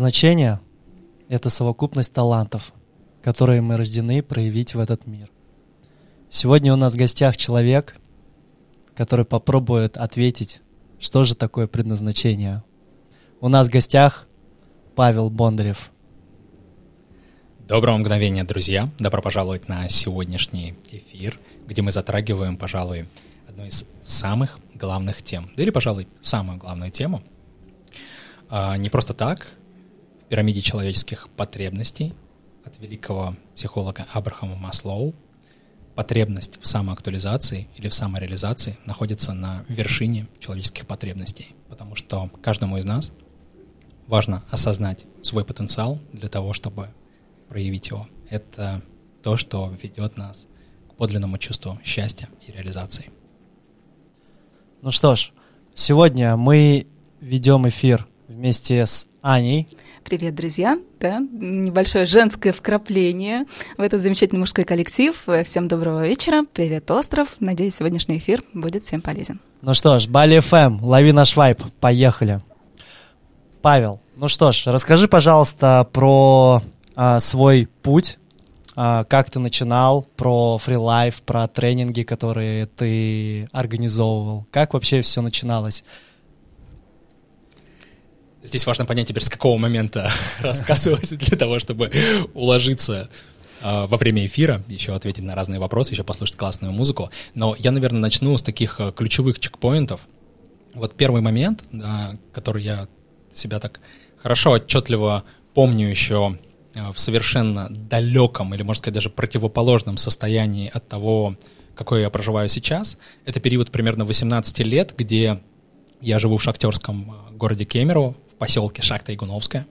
Значение — это совокупность талантов, которые мы рождены проявить в этот мир. Сегодня у нас в гостях человек, который попробует ответить, что же такое предназначение. У нас в гостях Павел Бондарев. Доброго мгновения, друзья! Добро пожаловать на сегодняшний эфир, где мы затрагиваем, пожалуй, одну из самых главных тем, да или, пожалуй, самую главную тему. А, не просто так, пирамиде человеческих потребностей от великого психолога Абрахама Маслоу потребность в самоактуализации или в самореализации находится на вершине человеческих потребностей, потому что каждому из нас важно осознать свой потенциал для того, чтобы проявить его. Это то, что ведет нас к подлинному чувству счастья и реализации. Ну что ж, сегодня мы ведем эфир вместе с Аней. Привет, друзья! Да, небольшое женское вкрапление в этот замечательный мужской коллектив. Всем доброго вечера. Привет, остров. Надеюсь, сегодняшний эфир будет всем полезен. Ну что ж, Бали ФМ, лови наш вайп. Поехали. Павел, ну что ж, расскажи, пожалуйста, про а, свой путь, а, как ты начинал, про фрилайф, про тренинги, которые ты организовывал. Как вообще все начиналось? Здесь важно понять теперь, с какого момента рассказывать для того, чтобы уложиться а, во время эфира, еще ответить на разные вопросы, еще послушать классную музыку. Но я, наверное, начну с таких а, ключевых чекпоинтов. Вот первый момент, который я себя так хорошо, отчетливо помню еще а, в совершенно далеком или, можно сказать, даже противоположном состоянии от того, какое я проживаю сейчас, это период примерно 18 лет, где я живу в шахтерском городе Кемерово, поселке Шахта Игуновская,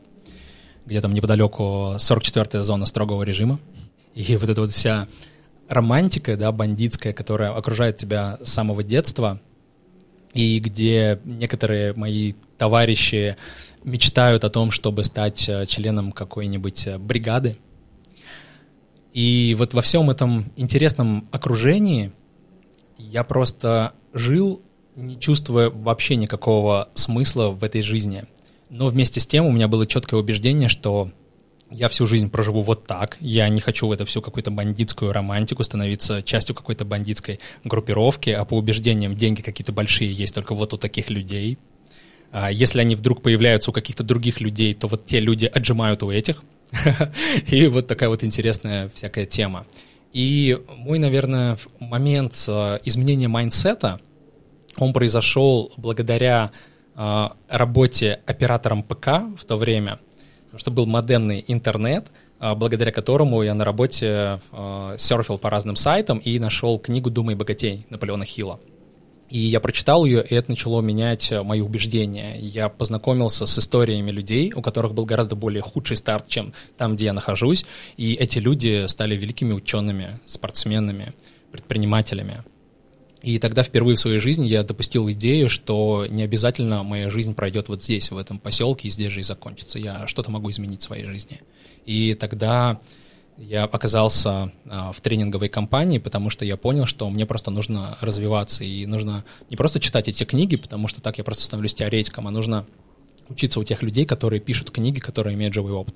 где там неподалеку 44-я зона строгого режима. И вот эта вот вся романтика, да, бандитская, которая окружает тебя с самого детства, и где некоторые мои товарищи мечтают о том, чтобы стать э, членом какой-нибудь э, бригады. И вот во всем этом интересном окружении я просто жил, не чувствуя вообще никакого смысла в этой жизни. Но вместе с тем у меня было четкое убеждение, что я всю жизнь проживу вот так. Я не хочу в это всю какую-то бандитскую романтику становиться частью какой-то бандитской группировки, а по убеждениям деньги какие-то большие есть только вот у таких людей. А если они вдруг появляются у каких-то других людей, то вот те люди отжимают у этих. И вот такая вот интересная всякая тема. И мой, наверное, момент э, изменения mindset а, он произошел благодаря работе оператором ПК в то время, потому что был модемный интернет, э, благодаря которому я на работе э, серфил по разным сайтам и нашел книгу «Думай богатей» Наполеона Хилла. И я прочитал ее, и это начало менять мои убеждения. Я познакомился с историями людей, у которых был гораздо более худший старт, чем там, где я нахожусь. И эти люди стали великими учеными, спортсменами, предпринимателями. И тогда впервые в своей жизни я допустил идею, что не обязательно моя жизнь пройдет вот здесь, в этом поселке, и здесь же и закончится. Я что-то могу изменить в своей жизни. И тогда я оказался а, в тренинговой компании, потому что я понял, что мне просто нужно развиваться, и нужно не просто читать эти книги, потому что так я просто становлюсь теоретиком, а нужно учиться у тех людей, которые пишут книги, которые имеют живой опыт.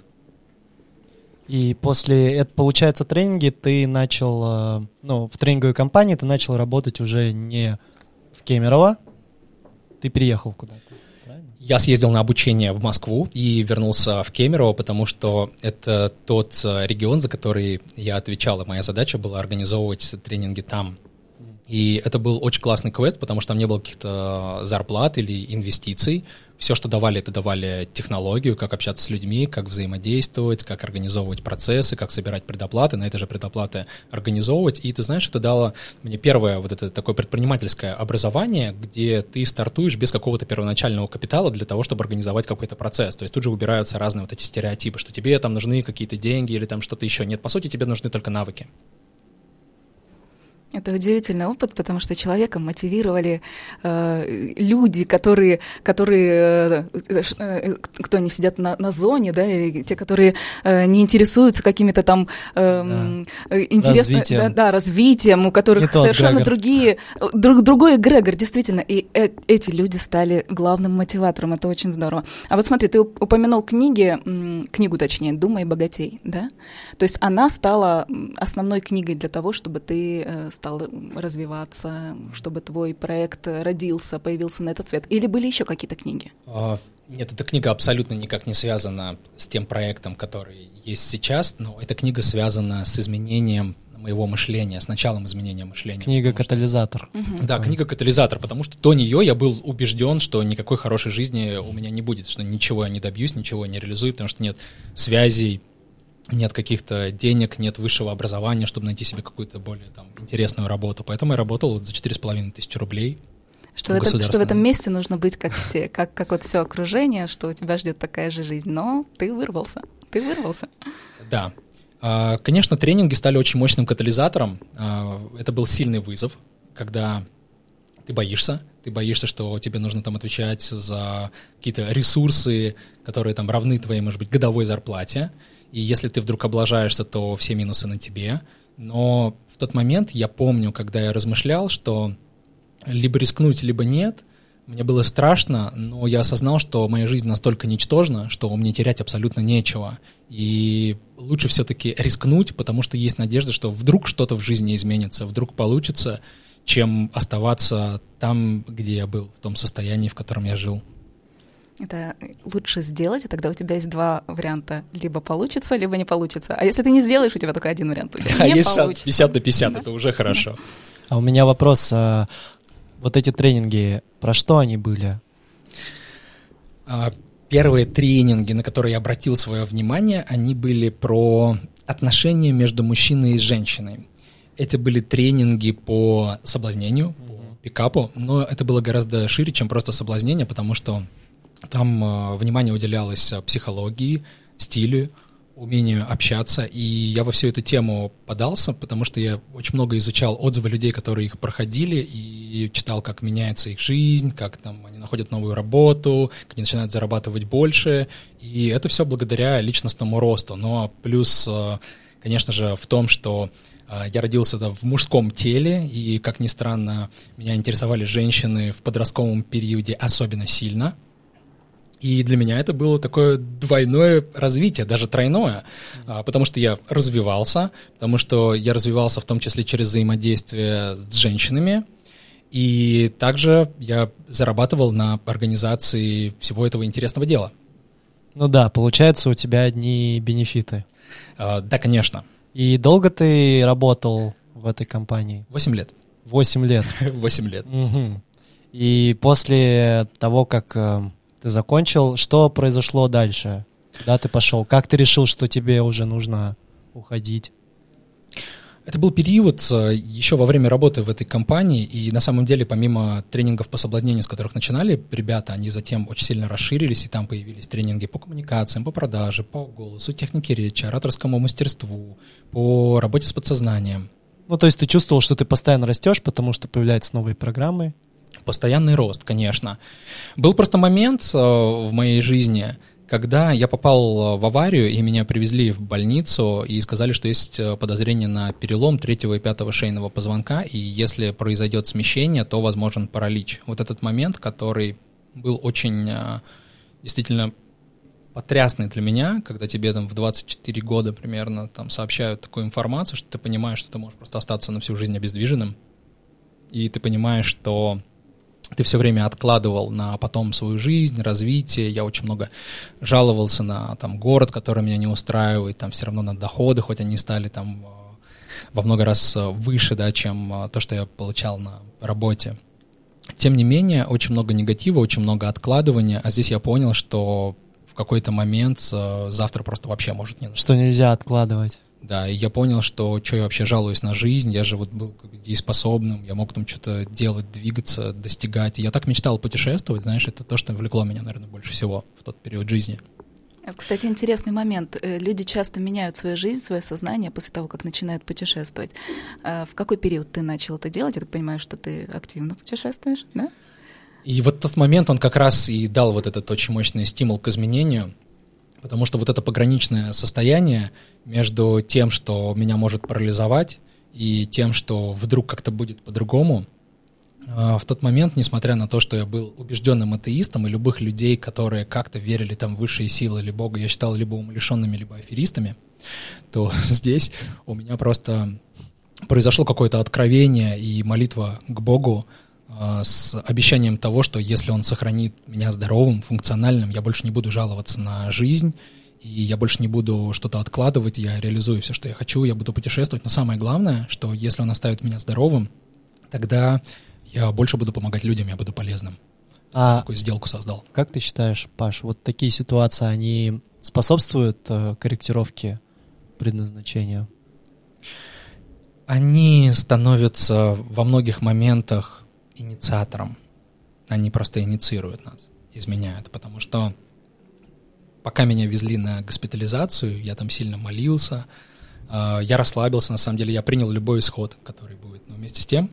И после, это получается, тренинги ты начал, э, ну, в тренинговой компании ты начал работать уже не в Кемерово, ты переехал куда-то. Я съездил на обучение в Москву и вернулся в Кемерово, потому что это тот э, регион, за который я отвечал, и моя задача была организовывать тренинги там. И это был очень классный квест, потому что там не было каких-то зарплат или инвестиций. Все, что давали, это давали технологию, как общаться с людьми, как взаимодействовать, как организовывать процессы, как собирать предоплаты, на это же предоплаты организовывать. И ты знаешь, это дало мне первое вот это такое предпринимательское образование, где ты стартуешь без какого-то первоначального капитала для того, чтобы организовать какой-то процесс. То есть тут же убираются разные вот эти стереотипы, что тебе там нужны какие-то деньги или там что-то еще. Нет, по сути, тебе нужны только навыки. Это удивительный опыт, потому что человека мотивировали э, люди, которые, которые э, э, кто они сидят на, на зоне, да, и те, которые э, не интересуются какими-то там э, да. интересными, развитием. Да, да, развитием, у которых совершенно Грегор. другие, друг, другой эгрегор, действительно, и э, эти люди стали главным мотиватором, это очень здорово. А вот смотри, ты упомянул книги, книгу точнее, «Думай богатей», да? То есть она стала основной книгой для того, чтобы ты э, стал развиваться, чтобы твой проект родился, появился на этот свет? Или были еще какие-то книги? А, нет, эта книга абсолютно никак не связана с тем проектом, который есть сейчас, но эта книга связана с изменением моего мышления, с началом изменения мышления. Книга-катализатор. Угу. Да, книга-катализатор, потому что до нее я был убежден, что никакой хорошей жизни у меня не будет, что ничего я не добьюсь, ничего не реализую, потому что нет связей, нет каких-то денег, нет высшего образования, чтобы найти себе какую-то более там, интересную работу. Поэтому я работал за четыре с половиной тысячи рублей. Что в, этом, что в этом месте нужно быть как все, как, как вот все окружение, что у тебя ждет такая же жизнь. Но ты вырвался, ты вырвался. Да. А, конечно, тренинги стали очень мощным катализатором. А, это был сильный вызов, когда ты боишься, ты боишься, что тебе нужно там отвечать за какие-то ресурсы, которые там равны твоей, может быть, годовой зарплате и если ты вдруг облажаешься, то все минусы на тебе. Но в тот момент я помню, когда я размышлял, что либо рискнуть, либо нет, мне было страшно, но я осознал, что моя жизнь настолько ничтожна, что мне терять абсолютно нечего. И лучше все-таки рискнуть, потому что есть надежда, что вдруг что-то в жизни изменится, вдруг получится, чем оставаться там, где я был, в том состоянии, в котором я жил это лучше сделать, и тогда у тебя есть два варианта. Либо получится, либо не получится. А если ты не сделаешь, у тебя только один вариант. У тебя да, не есть получится. 50 на 50, да? это уже хорошо. А у меня вопрос. А, вот эти тренинги, про что они были? А, первые тренинги, на которые я обратил свое внимание, они были про отношения между мужчиной и женщиной. Это были тренинги по соблазнению, по пикапу, но это было гораздо шире, чем просто соблазнение, потому что там э, внимание уделялось э, психологии, стилю, умению общаться, и я во всю эту тему подался, потому что я очень много изучал отзывы людей, которые их проходили, и читал, как меняется их жизнь, как там они находят новую работу, как они начинают зарабатывать больше, и это все благодаря личностному росту. Но плюс, э, конечно же, в том, что я родился в мужском теле, и, как ни странно, меня интересовали женщины в подростковом периоде особенно сильно — и для меня это было такое двойное развитие, даже тройное, а, потому что я развивался, потому что я развивался в том числе через взаимодействие с женщинами, и также я зарабатывал на организации всего этого интересного дела. Ну да, получается у тебя одни бенефиты. А, да, конечно. И долго ты работал в этой компании? Восемь лет. Восемь лет? Восемь лет. Угу. И после того, как э, ты закончил, что произошло дальше? Куда ты пошел? Как ты решил, что тебе уже нужно уходить? Это был период э, еще во время работы в этой компании, и на самом деле, помимо тренингов по соблазнению, с которых начинали ребята, они затем очень сильно расширились, и там появились тренинги по коммуникациям, по продаже, по голосу, технике речи, ораторскому мастерству, по работе с подсознанием. Ну, то есть ты чувствовал, что ты постоянно растешь, потому что появляются новые программы, Постоянный рост, конечно. Был просто момент э, в моей жизни, когда я попал в аварию, и меня привезли в больницу, и сказали, что есть э, подозрение на перелом третьего и пятого шейного позвонка, и если произойдет смещение, то возможен паралич. Вот этот момент, который был очень э, действительно потрясный для меня, когда тебе там в 24 года примерно там сообщают такую информацию, что ты понимаешь, что ты можешь просто остаться на всю жизнь обездвиженным, и ты понимаешь, что ты все время откладывал на потом свою жизнь, развитие. Я очень много жаловался на там, город, который меня не устраивает, там все равно на доходы, хоть они стали там э, во много раз э, выше, да, чем э, то, что я получал на работе. Тем не менее, очень много негатива, очень много откладывания, а здесь я понял, что в какой-то момент завтра просто вообще может не Что нельзя откладывать. Да, и я понял, что что я вообще жалуюсь на жизнь, я же вот был дееспособным, я мог там что-то делать, двигаться, достигать. И я так мечтал путешествовать, знаешь, это то, что влекло меня, наверное, больше всего в тот период жизни. Кстати, интересный момент. Э, люди часто меняют свою жизнь, свое сознание после того, как начинают путешествовать. В какой период ты начал это делать? Я так понимаю, что ты активно путешествуешь, да? И вот тот момент, он как раз и дал вот этот очень мощный стимул к изменению, потому что вот это пограничное состояние между тем, что меня может парализовать, и тем, что вдруг как-то будет по-другому, а, в тот момент, несмотря на то, что я был убежденным атеистом, и любых людей, которые как-то верили там в высшие силы или Бога, я считал либо умалишенными, либо аферистами, то здесь у меня просто произошло какое-то откровение и молитва к Богу с обещанием того, что если Он сохранит меня здоровым, функциональным, я больше не буду жаловаться на жизнь, и я больше не буду что-то откладывать, я реализую все, что я хочу, я буду путешествовать. Но самое главное, что если Он оставит меня здоровым, тогда я больше буду помогать людям, я буду полезным. А такую сделку создал. Как ты считаешь, Паш, вот такие ситуации, они способствуют э, корректировке предназначения? Они становятся во многих моментах инициатором. Они просто инициируют нас, изменяют, потому что пока меня везли на госпитализацию, я там сильно молился, э, я расслабился, на самом деле, я принял любой исход, который будет. Но вместе с тем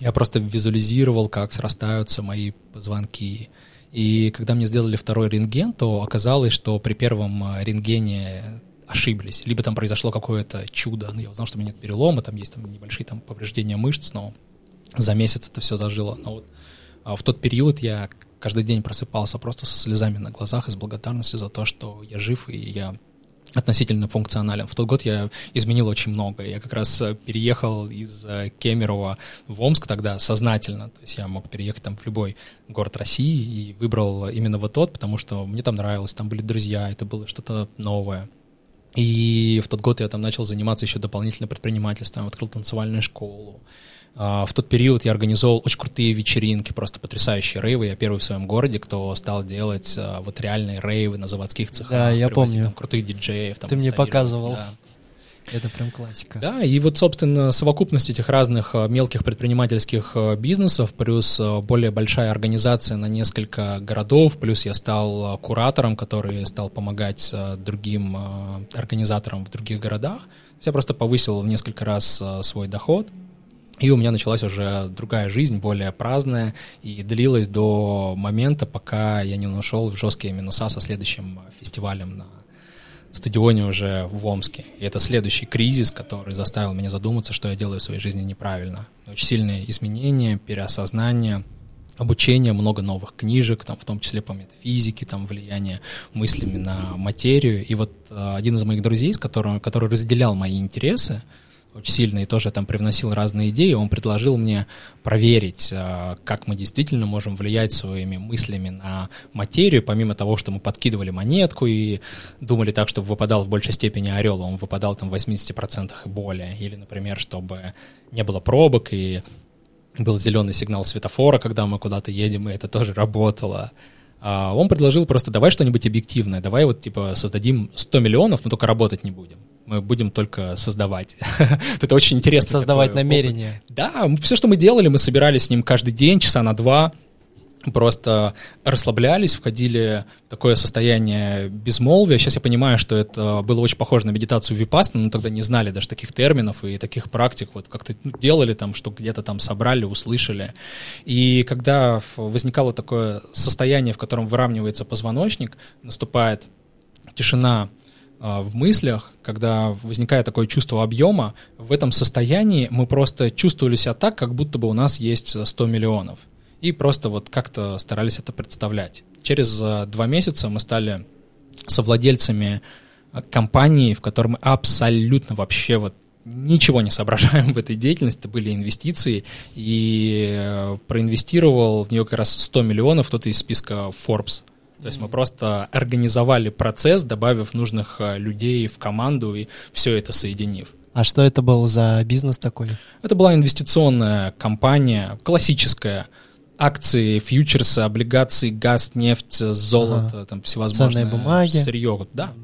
я просто визуализировал, как срастаются мои позвонки. И когда мне сделали второй рентген, то оказалось, что при первом э, рентгене ошиблись. Либо там произошло какое-то чудо. Ну, я узнал, что у меня нет перелома, там есть там небольшие там повреждения мышц, но за месяц это все зажило. Но вот а в тот период я каждый день просыпался просто со слезами на глазах и с благодарностью за то, что я жив и я относительно функционален. В тот год я изменил очень много. Я как раз э, переехал из э, Кемерово в Омск тогда сознательно. То есть я мог переехать там в любой город России и выбрал именно вот тот, потому что мне там нравилось, там были друзья, это было что-то новое. И в тот год я там начал заниматься еще дополнительно предпринимательством, открыл танцевальную школу. А, в тот период я организовал очень крутые вечеринки, просто потрясающие рейвы. Я первый в своем городе, кто стал делать а, вот реальные рейвы на заводских цехах. Да, я помню. Там крутых диджеев. Там, Ты мне показывал. Да. Это прям классика. Да, и вот, собственно, совокупность этих разных а, мелких предпринимательских бизнесов, плюс более большая организация на несколько городов, плюс я стал куратором, который стал помогать другим организаторам в других городах. Я просто повысил в несколько раз свой доход, и у меня началась уже другая жизнь, более праздная, и длилась до момента, пока я не нашел в жесткие минуса со следующим фестивалем на стадионе уже в Омске. И это следующий кризис, который заставил меня задуматься, что я делаю в своей жизни неправильно. Очень сильные изменения, переосознание, обучение, много новых книжек, там, в том числе по метафизике, там, влияние мыслями на материю. И вот э, один из моих друзей, с которым, который разделял мои интересы, очень сильно и тоже там привносил разные идеи, он предложил мне проверить, а, как мы действительно можем влиять своими мыслями на материю, помимо того, что мы подкидывали монетку и думали так, чтобы выпадал в большей степени орел, он выпадал там в 80% и более, или, например, чтобы не было пробок и был зеленый сигнал светофора, когда мы куда-то едем, и это тоже работало. А, он предложил просто давай что-нибудь объективное, давай вот типа создадим 100 миллионов, но только работать не будем мы будем только создавать. Это очень интересно. Создавать намерение. Да, все, что мы делали, мы собирались с ним каждый день, часа на два, просто расслаблялись, входили в такое состояние безмолвия. Сейчас я понимаю, что это было очень похоже на медитацию випасна, но тогда не знали даже таких терминов и таких практик. Вот как-то делали там, что где-то там собрали, услышали. И когда возникало такое состояние, в котором выравнивается позвоночник, наступает тишина в мыслях, когда возникает такое чувство объема, в этом состоянии мы просто чувствовали себя так, как будто бы у нас есть 100 миллионов. И просто вот как-то старались это представлять. Через а, два месяца мы стали совладельцами а, компании, в которой мы абсолютно вообще вот ничего не соображаем в этой деятельности, это были инвестиции, и э, проинвестировал в нее как раз 100 миллионов кто-то из списка Forbes. То есть мы просто организовали процесс, добавив нужных э, людей в команду и все это соединив. А что это был за бизнес такой? Это была инвестиционная компания, классическая. Акции, фьючерсы, облигации, газ, нефть, золото, ага. там всевозможные. Ценные бумаги. Сырье, да.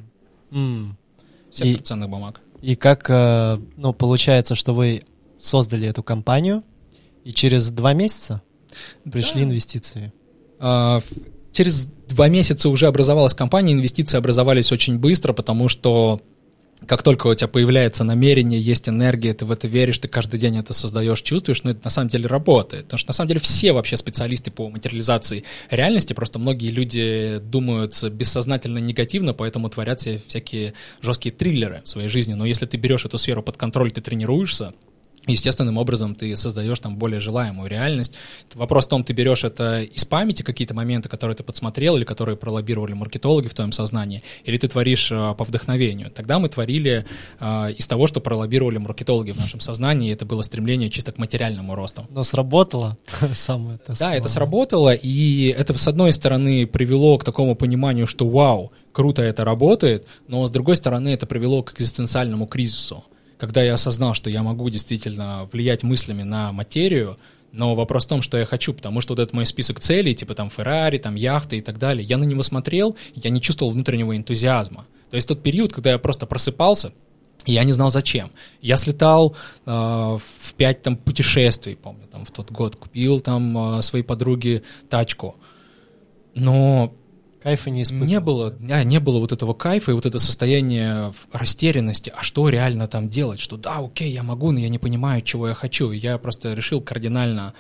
Mm. Сектор и, ценных бумаг. И как, э, ну, получается, что вы создали эту компанию, и через два месяца пришли да. инвестиции? Через два месяца уже образовалась компания, инвестиции образовались очень быстро, потому что как только у тебя появляется намерение, есть энергия, ты в это веришь, ты каждый день это создаешь, чувствуешь, но это на самом деле работает. Потому что на самом деле все вообще специалисты по материализации реальности, просто многие люди думают бессознательно негативно, поэтому творят себе всякие жесткие триллеры в своей жизни. Но если ты берешь эту сферу под контроль, ты тренируешься, естественным образом ты создаешь там более желаемую реальность. Вопрос в том, ты берешь это из памяти, какие-то моменты, которые ты подсмотрел или которые пролоббировали маркетологи в твоем сознании, или ты творишь э, по вдохновению. Тогда мы творили э, из того, что пролоббировали маркетологи в нашем сознании, это было стремление чисто к материальному росту. Но сработало самое это. Да, это сработало, и это, с одной стороны, привело к такому пониманию, что вау, круто это работает, но с другой стороны, это привело к экзистенциальному кризису когда я осознал, что я могу действительно влиять мыслями на материю, но вопрос в том, что я хочу, потому что вот этот мой список целей, типа там Феррари, там яхты и так далее, я на него смотрел, я не чувствовал внутреннего энтузиазма. То есть тот период, когда я просто просыпался, я не знал зачем. Я слетал э, в пять там путешествий, помню, там в тот год купил там э, своей подруге тачку, но Кайфа не испытывал. Не было, а, не было вот этого кайфа и вот это состояние растерянности, а что реально там делать, что да, окей, я могу, но я не понимаю, чего я хочу. Я просто решил кардинально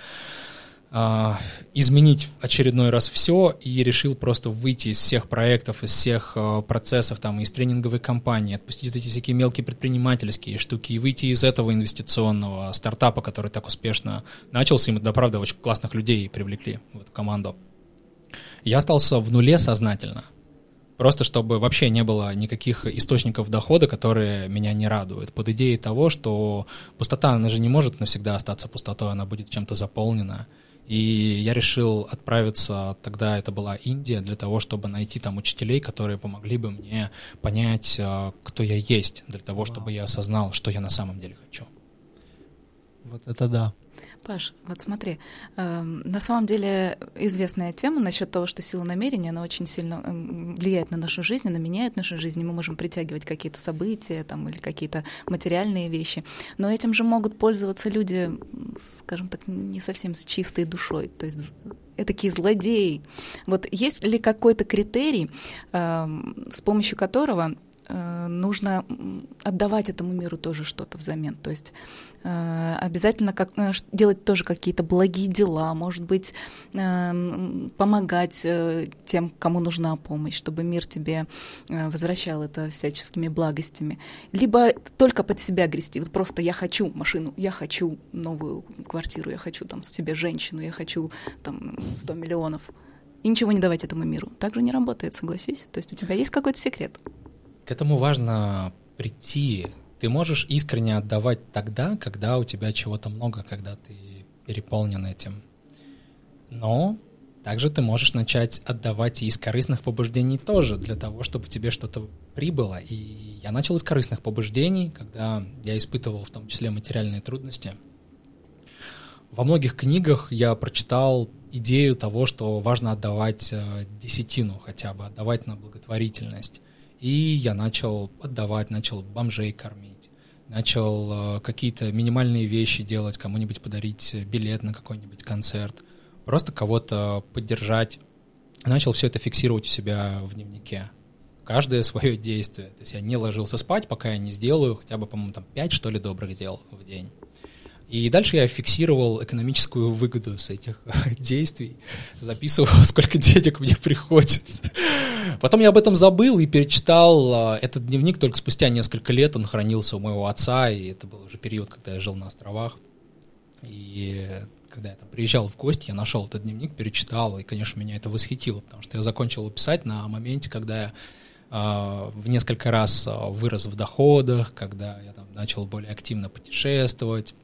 а, изменить очередной раз все и решил просто выйти из всех проектов, из всех а, процессов, там, из тренинговой компании, отпустить эти всякие мелкие предпринимательские штуки и выйти из этого инвестиционного стартапа, который так успешно начался, и мы, да, правда, очень классных людей привлекли в эту команду. Я остался в нуле сознательно. Просто чтобы вообще не было никаких источников дохода, которые меня не радуют. Под идеей того, что пустота, она же не может навсегда остаться пустотой, она будет чем-то заполнена. И я решил отправиться, тогда это была Индия, для того, чтобы найти там учителей, которые помогли бы мне понять, а, кто я есть, для того, чтобы я осознал, что я на самом деле хочу. Вот это да. Паш, вот смотри, э, на самом деле известная тема насчет того, что сила намерения, она очень сильно э, влияет на нашу жизнь, она меняет нашу жизнь, и мы можем притягивать какие-то события там, или какие-то материальные вещи. Но этим же могут пользоваться люди, скажем так, не совсем с чистой душой, то есть такие злодеи. Вот есть ли какой-то критерий, э, с помощью которого нужно отдавать этому миру тоже что-то взамен. То есть э, обязательно как, э, делать тоже какие-то благие дела, может быть, помогать тем, кому нужна помощь, чтобы мир тебе возвращал это всяческими благостями. Либо только под себя грести. Вот просто я хочу машину, я хочу новую квартиру, я хочу там себе женщину, я хочу там 100 миллионов. И ничего не давать этому миру. Так же не работает, согласись. То есть у тебя есть какой-то секрет. К этому важно прийти. Ты можешь искренне отдавать тогда, когда у тебя чего-то много, когда ты переполнен этим. Но также ты можешь начать отдавать и из корыстных побуждений тоже, для того, чтобы тебе что-то прибыло. И я начал из корыстных побуждений, когда я испытывал в том числе материальные трудности. Во многих книгах я прочитал идею того, что важно отдавать э, десятину хотя бы, отдавать на благотворительность. И я начал отдавать, начал бомжей кормить, начал э, какие-то минимальные вещи делать, кому-нибудь подарить билет на какой-нибудь концерт, просто кого-то поддержать. Начал все это фиксировать у себя в дневнике. Каждое свое действие. То есть я не ложился спать, пока я не сделаю хотя бы, по-моему, там 5, что ли, добрых дел в день. И дальше я фиксировал экономическую выгоду с этих действий, записывал, сколько денег мне приходит. Потом я об этом забыл и перечитал а, этот дневник только спустя несколько лет. Он хранился у моего отца, и это был уже период, когда я жил на островах. И когда я там приезжал в гости, я нашел этот дневник, перечитал, и, конечно, меня это восхитило, потому что я закончил писать на моменте, когда я э, в несколько раз вырос в доходах, когда я там начал более активно путешествовать,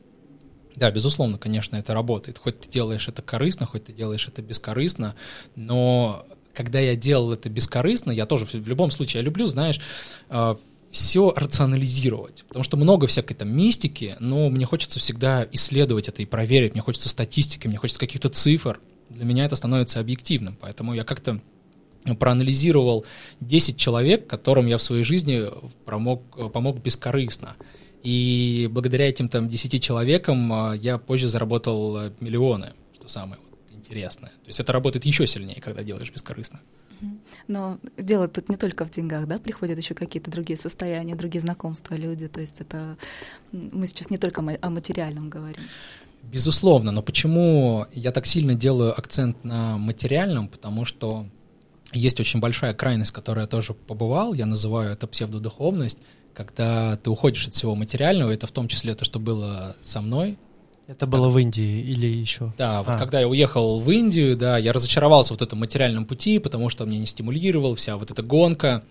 да, безусловно, конечно, это работает. Хоть ты делаешь это корыстно, хоть ты делаешь это бескорыстно, но когда я делал это бескорыстно, я тоже в любом случае, я люблю, знаешь, а, все рационализировать, потому что много всякой там мистики, но мне хочется всегда исследовать это и проверить, мне хочется статистики, мне хочется каких-то цифр, для меня это становится объективным, поэтому я как-то проанализировал 10 человек, которым я в своей жизни помог, помог бескорыстно. И благодаря этим там 10 человекам а, я позже заработал миллионы, что самое интересное. То есть это работает еще сильнее, когда делаешь бескорыстно. Но дело тут не только в деньгах, да, приходят еще какие-то другие состояния, другие знакомства, люди. То есть это мы сейчас не только о материальном говорим. Безусловно, но почему я так сильно делаю акцент на материальном? Потому что есть очень большая крайность, в которой я тоже побывал, я называю это псевдодуховность, когда ты уходишь от всего материального, это в том числе то, что было со мной, это было в Индии или еще? Да, вот а. когда я уехал в Индию, да, я разочаровался вот этом материальном пути, потому что мне не стимулировал вся вот эта гонка.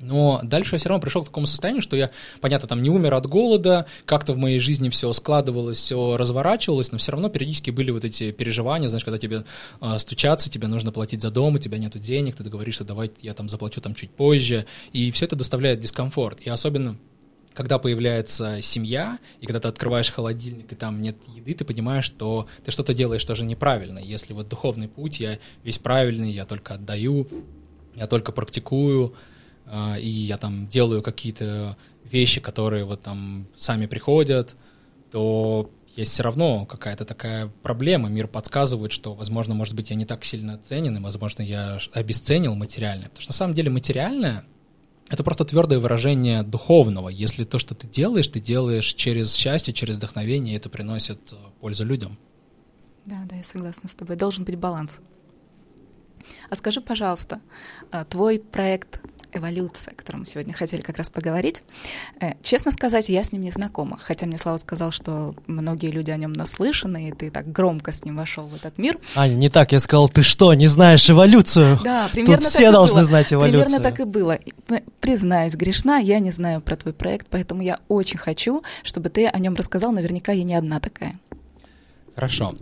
Но дальше я все равно пришел к такому состоянию, что я, понятно, там не умер от голода, как-то в моей жизни все складывалось, все разворачивалось, но все равно периодически были вот эти переживания, знаешь, когда тебе э, стучаться, тебе нужно платить за дом, у тебя нету денег, ты договоришься, давай я там заплачу там чуть позже, и все это доставляет дискомфорт. И особенно когда появляется семья, и когда ты открываешь холодильник, и там нет еды, ты понимаешь, что ты что-то делаешь тоже неправильно. Если вот духовный путь, я весь правильный, я только отдаю, я только практикую, и я там делаю какие-то вещи, которые вот там сами приходят, то есть все равно какая-то такая проблема. Мир подсказывает, что, возможно, может быть, я не так сильно ценен, и, возможно, я обесценил материальное. Потому что на самом деле материальное — это просто твердое выражение духовного. Если то, что ты делаешь, ты делаешь через счастье, через вдохновение, и это приносит э, пользу людям. Да, да, я согласна с тобой. Должен быть баланс. А скажи, пожалуйста, э, твой проект эволюция, о котором мы сегодня хотели как раз поговорить. Э, честно сказать, я с ним не знакома, хотя мне Слава сказал, что многие люди о нем наслышаны, и ты так громко с ним вошел в этот мир. Аня, не так, я сказал, ты что, не знаешь эволюцию? Да, примерно Тут все должны было. знать эволюцию. Примерно так и было. Признаюсь, грешна, я не знаю про твой проект, поэтому я очень хочу, чтобы ты о нем рассказал, наверняка я не одна такая. Хорошо.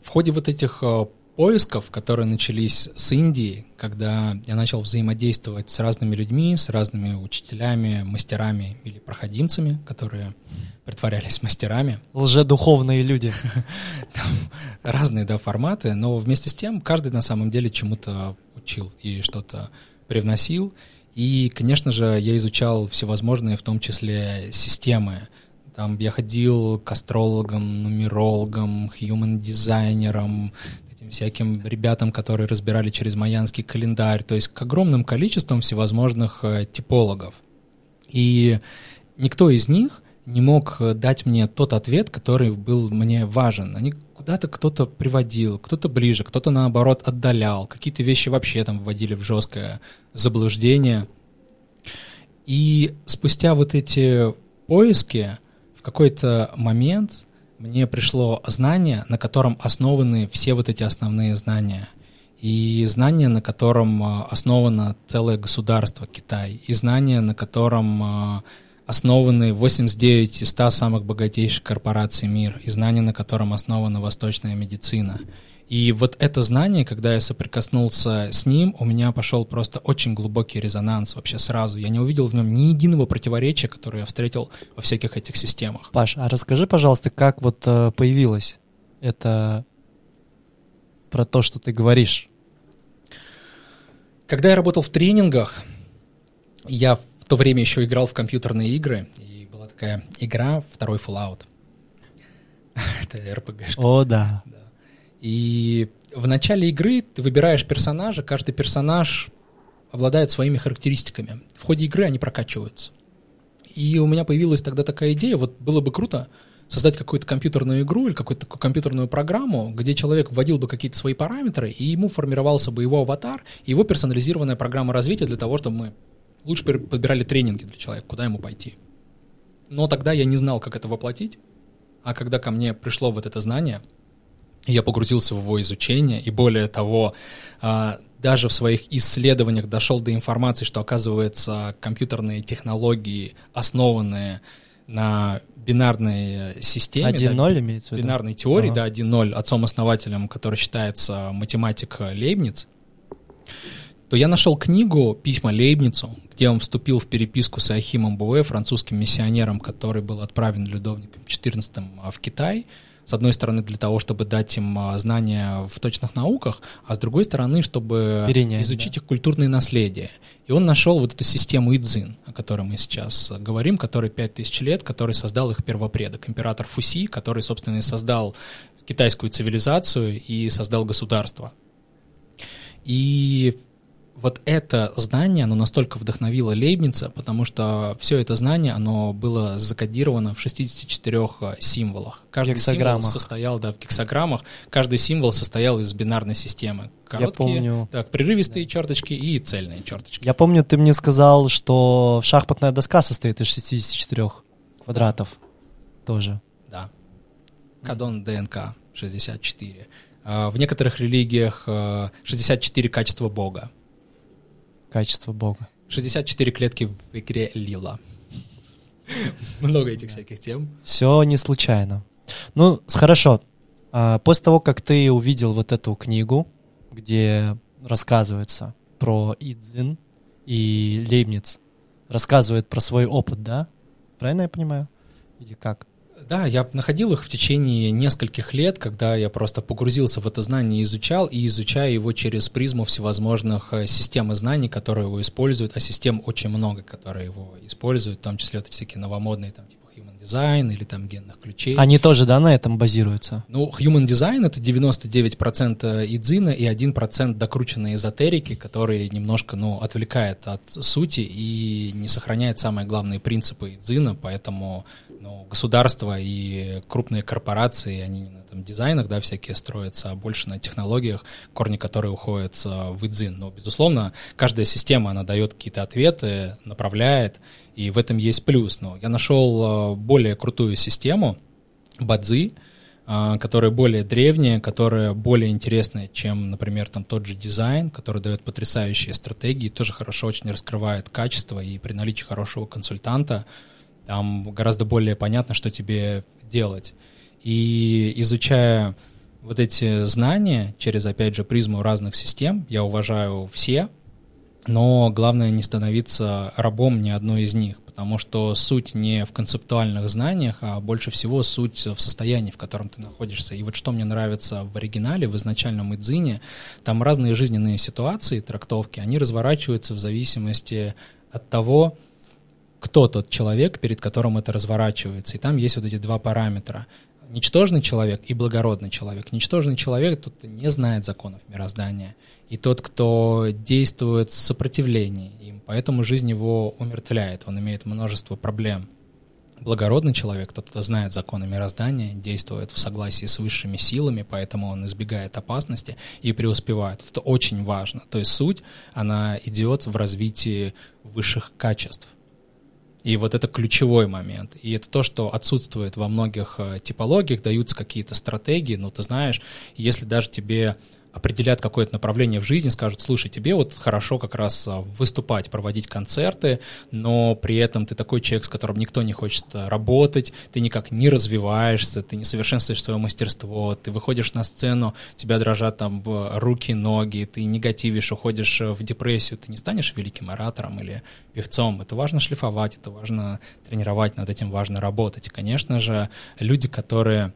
В ходе вот этих э, поисков, которые начались с Индии, когда я начал взаимодействовать с разными людьми, с разными учителями, мастерами или проходимцами, которые притворялись мастерами. Лжедуховные люди. разные, да, форматы, но вместе с тем каждый на самом деле чему-то учил и что-то привносил. И, конечно же, я изучал всевозможные, в том числе, системы. Там я ходил к астрологам, нумерологам, human-дизайнерам, этим всяким ребятам, которые разбирали через майянский календарь, то есть к огромным количествам всевозможных э, типологов. И никто из них не мог э, дать мне тот ответ, который был мне важен. Они куда-то кто-то приводил, кто-то ближе, кто-то наоборот отдалял, какие-то вещи вообще там вводили в жесткое заблуждение. И спустя вот эти поиски в какой-то момент мне пришло знание, на котором основаны все вот эти основные знания. И знание, на котором а, основано целое государство Китай. И знание, на котором а, основаны 89 из 100 самых богатейших корпораций мира. И знание, на котором основана восточная медицина. И вот это знание, когда я соприкоснулся с ним, у меня пошел просто очень глубокий резонанс вообще сразу. Я не увидел в нем ни единого противоречия, которое я встретил во всяких этих системах. Паш, а расскажи, пожалуйста, как вот э, появилось это про то, что ты говоришь? Когда я работал в тренингах, я в то время еще играл в компьютерные игры, и была такая игра «Второй Fallout». Это RPG. О, да. И в начале игры ты выбираешь персонажа, каждый персонаж обладает своими характеристиками. В ходе игры они прокачиваются. И у меня появилась тогда такая идея, вот было бы круто создать какую-то компьютерную игру или какую-то такую компьютерную программу, где человек вводил бы какие-то свои параметры, и ему формировался бы его аватар, и его персонализированная программа развития для того, чтобы мы лучше подбирали тренинги для человека, куда ему пойти. Но тогда я не знал, как это воплотить, а когда ко мне пришло вот это знание — я погрузился в его изучение, и более того, а, даже в своих исследованиях дошел до информации, что, оказывается, компьютерные технологии, основанные на бинарной системе, 1.0 да, имеется в виду? Бинарной теории, ага. да, 1.0, отцом-основателем, который считается математик Лейбниц, то я нашел книгу «Письма Лейбницу», где он вступил в переписку с Ахимом Буэ, французским миссионером, который был отправлен Людовником XIV в Китай – С одной стороны, для того, чтобы дать им а, знания в точных науках, а с другой стороны, чтобы Перенять, изучить да. их культурное наследие. И он нашел вот эту систему Идзин, о которой мы сейчас говорим, который 5000 лет, который создал их первопредок, император Фуси, который, собственно, и создал китайскую цивилизацию и создал государство. И вот это знание, оно настолько вдохновило Лейбница, потому что все это знание, оно было закодировано в 64 э, символах. Каждый символ состоял, да, в гексограммах, каждый символ состоял из бинарной системы. Короткие, Я помню. так, прерывистые да. черточки и цельные черточки. Я помню, ты мне сказал, что шахматная доска состоит из 64 квадратов тоже. Да. Кадон ДНК 64. А, в некоторых религиях 64 э, качества Бога качество Бога. 64 клетки в игре Лила. Много этих всяких тем. Все не случайно. Ну, хорошо. А, после того, как ты увидел вот эту книгу, где рассказывается про Идзин и Лейбниц, рассказывает про свой опыт, да? Правильно я понимаю? Или как? Да, я находил их в течение нескольких лет, когда я просто погрузился в это знание и изучал, и изучая его через призму всевозможных э, систем и знаний, которые его используют, а систем очень много, которые его используют, в том числе вот всякие новомодные, там, типа Human Design или там генных ключей. Они тоже, да, на этом базируются? Ну, Human Design — это 99% идзина и 1% докрученной эзотерики, который немножко, ну, отвлекает от сути и не сохраняет самые главные принципы идзина, поэтому ну, государство и крупные корпорации, они не на там, дизайнах, да, всякие строятся, а больше на технологиях, корни которые уходят в Идзин. Но, безусловно, каждая система, она дает какие-то ответы, направляет, и в этом есть плюс. Но я нашел э, более крутую систему, Бадзи, э, которая более древняя, которая более интересная, чем, например, там тот же дизайн, который дает потрясающие стратегии, тоже хорошо очень раскрывает качество, и при наличии хорошего консультанта там гораздо более понятно, что тебе делать. И изучая вот эти знания через, опять же, призму разных систем, я уважаю все, но главное не становиться рабом ни одной из них, потому что суть не в концептуальных знаниях, а больше всего суть в состоянии, в котором ты находишься. И вот что мне нравится в оригинале, в изначальном Идзине, там разные жизненные ситуации, трактовки, они разворачиваются в зависимости от того, кто тот человек, перед которым это разворачивается. И там есть вот эти два параметра. Ничтожный человек и благородный человек. Ничтожный человек тот, кто не знает законов мироздания. И тот, кто действует с сопротивлением им. Поэтому жизнь его умертвляет. Он имеет множество проблем. Благородный человек, тот, кто знает законы мироздания, действует в согласии с высшими силами, поэтому он избегает опасности и преуспевает. Это очень важно. То есть суть, она идет в развитии высших качеств. И вот это ключевой момент. И это то, что отсутствует во многих э, типологиях, даются какие-то стратегии, но ты знаешь, если даже тебе определят какое-то направление в жизни, скажут, слушай, тебе вот хорошо как раз а, выступать, проводить концерты, но при этом ты такой человек, с которым никто не хочет а, работать, ты никак не развиваешься, ты не совершенствуешь свое мастерство, ты выходишь на сцену, тебя дрожат там руки, ноги, ты негативишь, уходишь э, в депрессию, ты не станешь великим оратором или певцом. Это важно шлифовать, это важно тренировать, над этим важно работать. Конечно же, люди, которые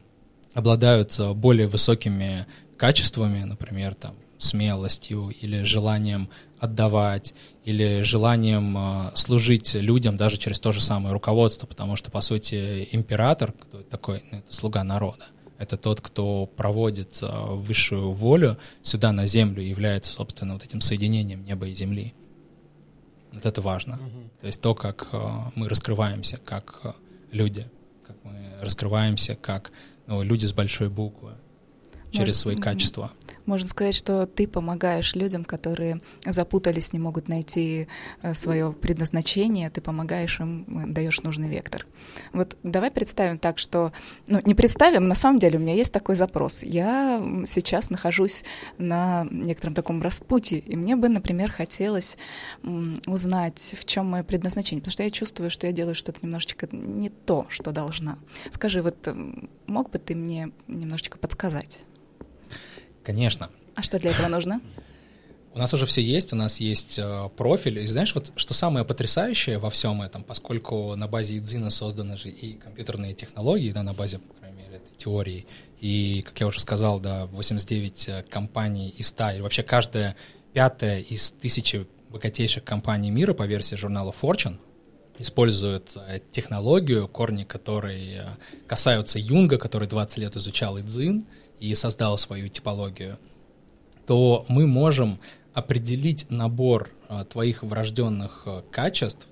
обладают а, более высокими качествами, например, там, смелостью или желанием отдавать, или желанием э, служить людям даже через то же самое руководство, потому что, по сути, император, кто такой, ну, это слуга народа, это тот, кто проводит э, высшую волю сюда на землю является, собственно, вот этим соединением неба и земли. Вот это важно. Угу. То есть то, как э, мы раскрываемся как э, люди, как мы раскрываемся как ну, люди с большой буквы через свои качества. Можно сказать, что ты помогаешь людям, которые запутались, не могут найти э, свое предназначение, ты помогаешь им, э, даешь нужный вектор. Вот давай представим так, что, ну не представим, на самом деле у меня есть такой запрос. Я сейчас нахожусь на некотором таком распутье, и мне бы, например, хотелось узнать, в чем мое предназначение, потому что я чувствую, что я делаю что-то немножечко не то, что должна. Скажи, вот мог бы ты мне немножечко подсказать? Конечно. А что для этого нужно? У нас уже все есть, у нас есть э, профиль. И знаешь, вот что самое потрясающее во всем этом, поскольку на базе Идзина созданы же и компьютерные технологии, да, на базе, по крайней мере, этой теорией. И, как я уже сказал, да, 89 э, компаний из 100, или вообще каждая пятая из тысячи богатейших компаний мира по версии журнала Fortune использует э, технологию, корни которой касаются Юнга, который 20 лет изучал Идзин и создал свою типологию, то мы можем определить набор твоих врожденных качеств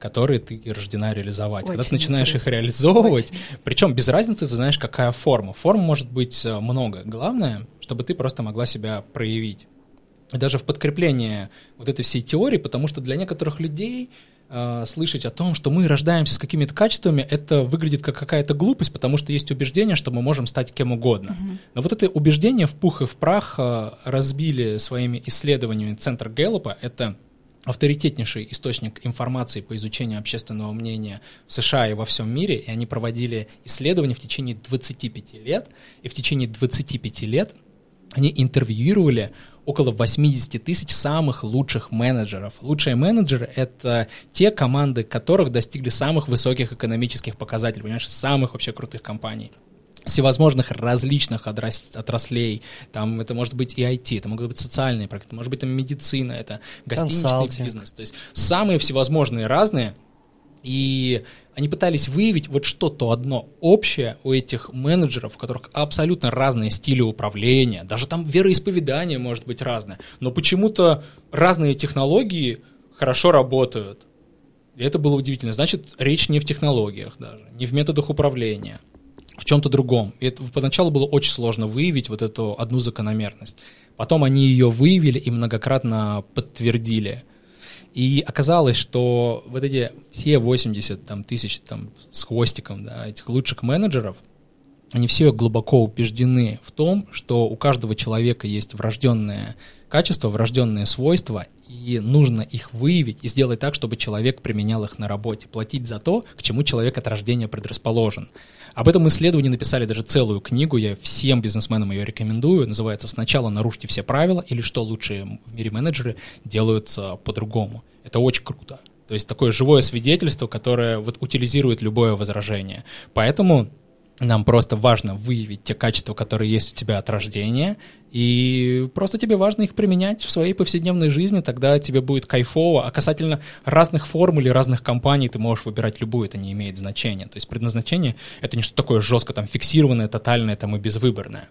которые ты рождена реализовать. Очень Когда ты начинаешь интересно. их реализовывать, Очень. причем без разницы ты знаешь, какая форма. Форм может быть э, много. Главное, чтобы ты просто могла себя проявить. И даже в подкрепление вот этой всей теории, потому что для некоторых людей э, слышать о том, что мы рождаемся с какими-то качествами, это выглядит как какая-то глупость, потому что есть убеждение, что мы можем стать кем угодно. Uh-huh. Но вот это убеждение в пух и в прах э, разбили своими исследованиями Центр Гэллопа. Это авторитетнейший источник информации по изучению общественного мнения в США и во всем мире, и они проводили исследования в течение 25 лет, и в течение 25 лет они интервьюировали около 80 тысяч самых лучших менеджеров. Лучшие менеджеры — это те команды, которых достигли самых высоких экономических показателей, понимаешь, самых вообще крутых компаний всевозможных различных отраслей. Там это может быть и IT, это могут быть социальные проекты, может быть там медицина, это гостиничный Консалтинг. бизнес. То есть самые всевозможные разные. И они пытались выявить вот что-то одно общее у этих менеджеров, у которых абсолютно разные стили управления, даже там вероисповедание может быть разное, но почему-то разные технологии хорошо работают. И это было удивительно. Значит, речь не в технологиях даже, не в методах управления, в чем-то другом. И это поначалу было очень сложно выявить вот эту одну закономерность. Потом они ее выявили и многократно подтвердили. И оказалось, что вот эти все 80 там, тысяч там, с хвостиком да, этих лучших менеджеров, они все глубоко убеждены в том, что у каждого человека есть врожденное качество, врожденные свойства, и нужно их выявить и сделать так, чтобы человек применял их на работе, платить за то, к чему человек от рождения предрасположен. Об этом исследовании написали даже целую книгу, я всем бизнесменам ее рекомендую, называется «Сначала нарушьте все правила» или «Что лучшие в мире менеджеры делают по-другому». Это очень круто. То есть такое живое свидетельство, которое вот утилизирует любое возражение. Поэтому нам просто важно выявить те качества, которые есть у тебя от рождения, и просто тебе важно их применять в своей повседневной жизни, тогда тебе будет кайфово. А касательно разных форм или разных компаний, ты можешь выбирать любую, это не имеет значения. То есть предназначение — это не что такое жестко там фиксированное, тотальное там и безвыборное.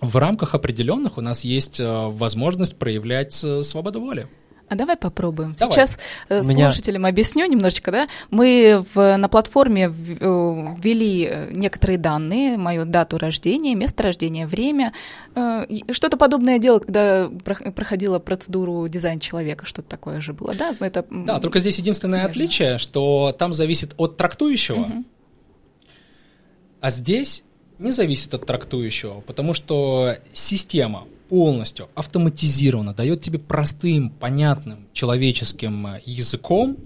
В рамках определенных у нас есть э, возможность проявлять э, свободу воли. А давай попробуем. Давай. Сейчас э, Меня... слушателям объясню немножечко, да. Мы в, на платформе э, ввели э, некоторые данные, мою дату рождения, место рождения, время. Что-то подобное делал, когда проходила процедуру дизайн человека, что-то такое же было, да? Это да, только здесь единственное связано. отличие, что там зависит от трактующего, угу. а здесь не зависит от трактующего, потому что система полностью автоматизировано, дает тебе простым, понятным человеческим э, языком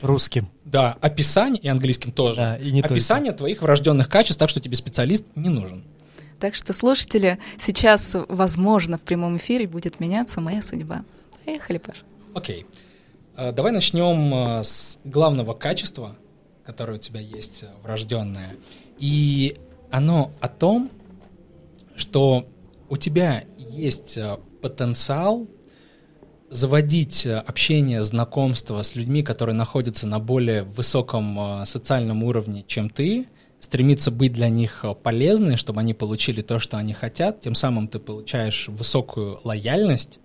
Русским. Да, описание, и английским тоже. Да, и не описание только. твоих врожденных качеств, так что тебе специалист не нужен. Так что, слушатели, сейчас, возможно, в прямом эфире будет меняться моя судьба. Поехали, Паш. Окей. Okay. Э, давай начнем э, с главного качества, которое у тебя есть врожденное. И оно о том, что у тебя есть э, потенциал заводить э, общение, знакомство с людьми, которые находятся на более высоком э, социальном уровне, чем ты, стремиться быть для них полезной, чтобы они получили то, что они хотят, тем самым ты получаешь высокую лояльность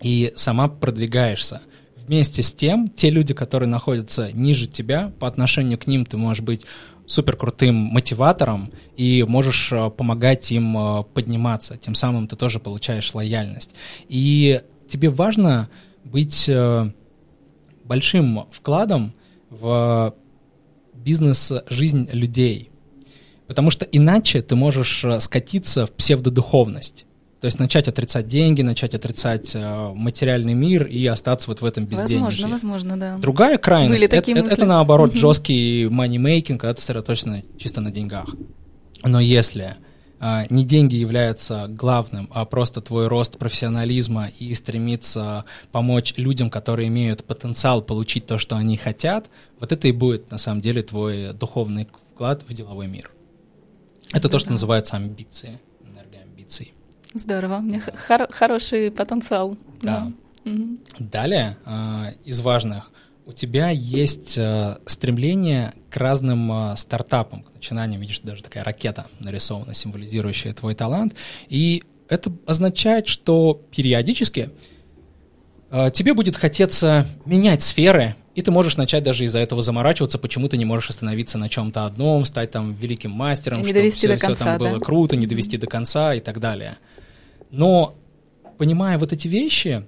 и сама продвигаешься. Вместе с тем, те люди, которые находятся ниже тебя, по отношению к ним ты можешь быть супер крутым мотиватором и можешь э, помогать им э, подниматься. Тем самым ты тоже получаешь лояльность. И тебе важно быть э, большим вкладом в бизнес-жизнь людей. Потому что иначе ты можешь скатиться в псевдодуховность. То есть начать отрицать деньги, начать отрицать э, материальный мир и остаться вот в этом безденежье. Возможно, возможно, да. Другая крайность это, это, это наоборот жесткий money-making, когда ты сосредоточен чисто на деньгах. Но если э, не деньги являются главным, а просто твой рост профессионализма и стремиться помочь людям, которые имеют потенциал получить то, что они хотят, вот это и будет на самом деле твой духовный вклад в деловой мир. Это то, что называется амбиции, энергоамбиции. Здорово, у меня хор- хороший потенциал. Да. Угу. Далее, э, из важных, у тебя есть э, стремление к разным э, стартапам, к начинаниям. Видишь, даже такая ракета нарисована, символизирующая твой талант. И это означает, что периодически тебе будет хотеться менять сферы, и ты можешь начать даже из-за этого заморачиваться, почему ты не можешь остановиться на чем-то одном, стать там великим мастером, не чтобы все, все там было круто, не довести до конца и так далее. Но понимая вот эти вещи,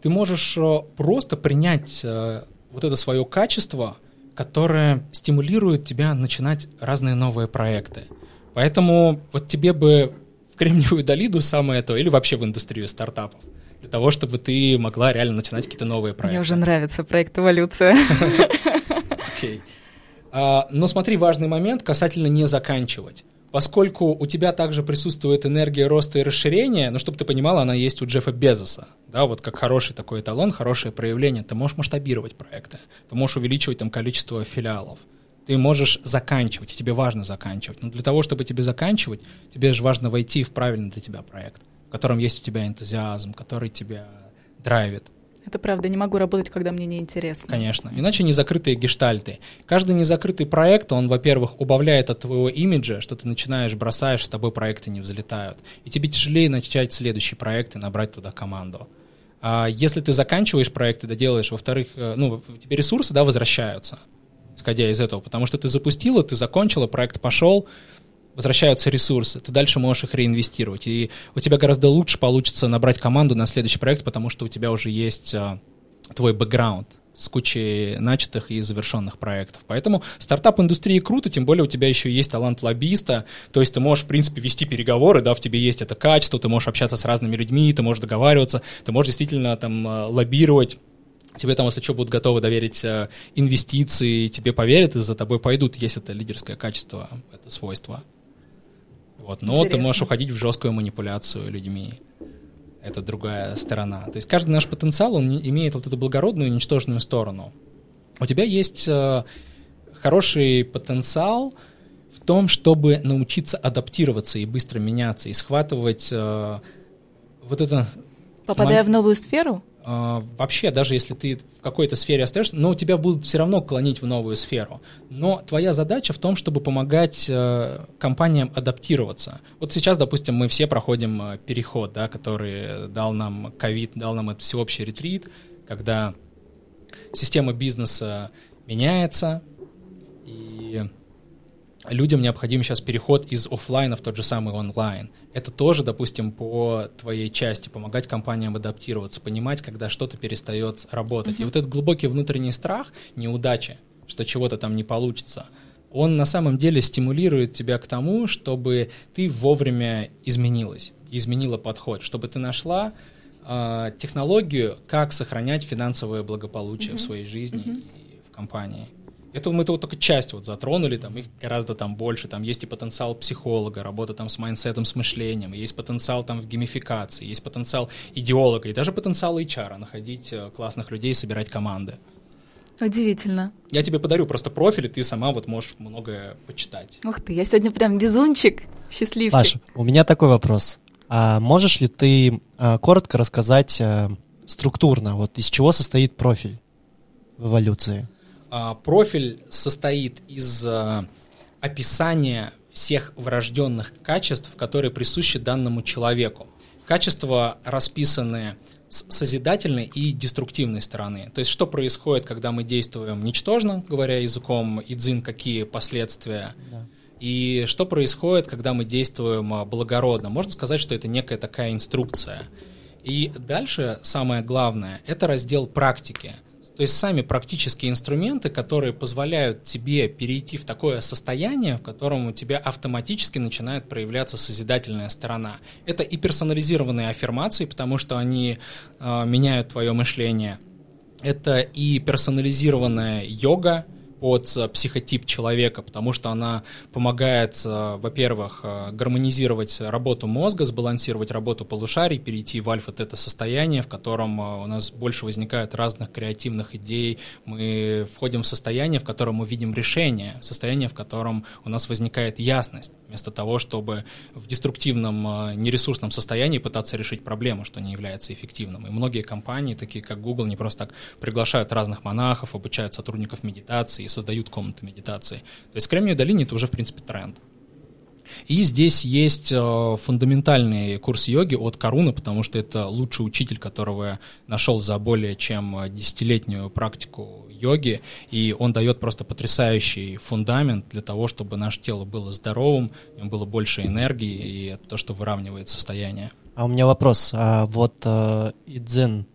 ты можешь э, просто принять э, вот это свое качество, которое стимулирует тебя начинать разные новые проекты. Поэтому вот тебе бы в Кремниевую долину самое то, или вообще в индустрию стартапов, для того, чтобы ты могла реально начинать какие-то новые проекты. Мне уже нравится проект «Эволюция». Окей. А, но смотри, важный момент касательно не заканчивать поскольку у тебя также присутствует энергия роста и расширения, ну, чтобы ты понимала, она есть у Джеффа Безоса, да, вот как хороший такой эталон, хорошее проявление, ты можешь масштабировать проекты, ты можешь увеличивать там количество филиалов, ты можешь заканчивать, тебе важно заканчивать. Но для того, чтобы тебе заканчивать, тебе же важно войти в правильный для тебя проект, в котором есть у тебя энтузиазм, который тебя драйвит. Это правда, не могу работать, когда мне неинтересно. Конечно, иначе незакрытые гештальты. Каждый незакрытый проект, он, во-первых, убавляет от твоего имиджа, что ты начинаешь, бросаешь, с тобой проекты не взлетают. И тебе тяжелее начать следующий проект и набрать туда команду. А если ты заканчиваешь проект и доделаешь, во-вторых, э, ну, тебе ресурсы, да, возвращаются, исходя из этого, потому что ты запустила, ты закончила, проект пошел, возвращаются ресурсы, ты дальше можешь их реинвестировать. И у тебя гораздо лучше получится набрать команду на следующий проект, потому что у тебя уже есть а, твой бэкграунд с кучей начатых и завершенных проектов. Поэтому стартап-индустрии круто, тем более у тебя еще есть талант лоббиста, то есть ты можешь, в принципе, вести переговоры, да, в тебе есть это качество, ты можешь общаться с разными людьми, ты можешь договариваться, ты можешь действительно там а, лоббировать тебе там, если что, будут готовы доверить э, инвестиции, тебе поверят и за тобой пойдут, есть это лидерское качество, это свойство. Вот. Но Интересно. ты можешь уходить в жесткую манипуляцию людьми. Это другая сторона. То есть каждый наш потенциал, он имеет вот эту благородную и ничтожную сторону. У тебя есть э, хороший потенциал в том, чтобы научиться адаптироваться и быстро меняться, и схватывать э, вот это... Попадая в новую сферу? А, вообще, даже если ты в какой-то сфере остаешься, но тебя будут все равно клонить в новую сферу. Но твоя задача в том, чтобы помогать э, компаниям адаптироваться. Вот сейчас, допустим, мы все проходим э, переход, да, который дал нам ковид, дал нам этот всеобщий ретрит, когда система бизнеса меняется, и людям необходим сейчас переход из офлайна в тот же самый онлайн. Это тоже, допустим, по твоей части, помогать компаниям адаптироваться, понимать, когда что-то перестает работать. Mm-hmm. И вот этот глубокий внутренний страх, неудачи, что чего-то там не получится, он на самом деле стимулирует тебя к тому, чтобы ты вовремя изменилась, изменила подход, чтобы ты нашла э, технологию, как сохранять финансовое благополучие mm-hmm. в своей жизни mm-hmm. и в компании. Это мы это вот только часть вот затронули, там их гораздо там больше, там есть и потенциал психолога, работа там с mindset ом, с мышлением, есть потенциал там в геймификации, есть потенциал идеолога и даже потенциал HR, находить э, классных людей, собирать команды. Удивительно. Я тебе подарю просто профиль, и ты сама вот можешь многое почитать. Ух ты, я сегодня прям везунчик, счастливчик. Паша, у меня такой вопрос. А можешь ли ты а, коротко рассказать а, структурно, вот из чего состоит профиль в эволюции? А, профиль состоит из а, описания всех врожденных качеств, которые присущи данному человеку. Качества расписаны с созидательной и деструктивной стороны. То есть что происходит, когда мы действуем ничтожно, говоря языком идзин, какие последствия, да. и что происходит, когда мы действуем а, благородно. Можно сказать, что это некая такая инструкция. И дальше самое главное – это раздел практики – то есть сами практические инструменты, которые позволяют тебе перейти в такое состояние, в котором у тебя автоматически начинает проявляться созидательная сторона. Это и персонализированные аффирмации, потому что они э, меняют твое мышление. Это и персонализированная йога, под э, психотип человека, потому что она помогает, э, во-первых, э, гармонизировать работу мозга, сбалансировать работу полушарий, перейти в альфа-тета состояние, в котором у нас больше возникает разных креативных идей, мы входим в состояние, в котором мы видим решение, состояние, в котором у нас возникает ясность, вместо того, чтобы в деструктивном, нересурсном состоянии пытаться решить проблему, что не является эффективным. И многие компании, такие как Google, не просто так приглашают разных монахов, обучают сотрудников медитации, и создают комнаты медитации. То есть в Кремниевой это уже, в принципе, тренд. И здесь есть э, фундаментальный курс йоги от Каруна, потому что это лучший учитель, которого я нашел за более чем десятилетнюю практику йоги, и он дает просто потрясающий фундамент для того, чтобы наше тело было здоровым, было больше энергии, и это то, что выравнивает состояние. А у меня вопрос. А вот э, Идзин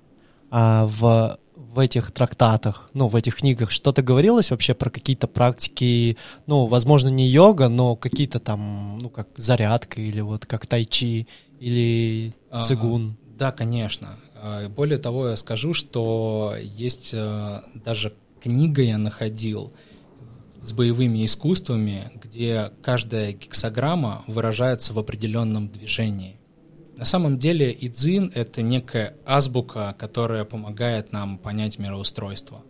а в в этих трактатах, ну, в этих книгах что-то говорилось вообще про какие-то практики, ну, возможно, не йога, но какие-то там, ну, как зарядка или вот как тайчи или цигун? А, да, конечно. А, более того, я скажу, что есть а, даже книга я находил с боевыми искусствами, где каждая гексограмма выражается в определенном движении. На самом деле идзин — это некая азбука, которая помогает нам понять мироустройство.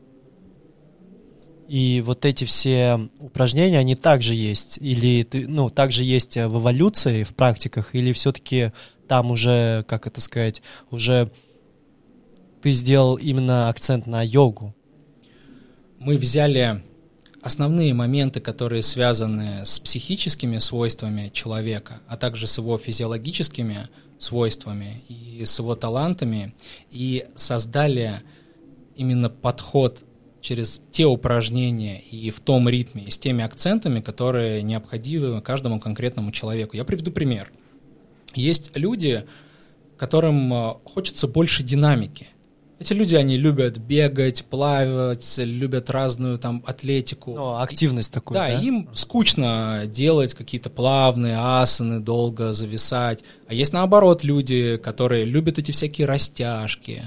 И вот эти все упражнения, они также есть? Или, ну, также есть в эволюции, в практиках? Или все-таки там уже, как это сказать, уже ты сделал именно акцент на йогу? Мы взяли основные моменты, которые связаны с психическими свойствами человека, а также с его физиологическими свойствами и с его талантами, и создали именно подход через те упражнения и в том ритме, и с теми акцентами, которые необходимы каждому конкретному человеку. Я приведу пример. Есть люди, которым э, хочется больше динамики – эти люди, они любят бегать, плавать, любят разную там атлетику. Ну, активность такую, да? Да, им скучно делать какие-то плавные асаны, долго зависать. А есть наоборот люди, которые любят эти всякие растяжки.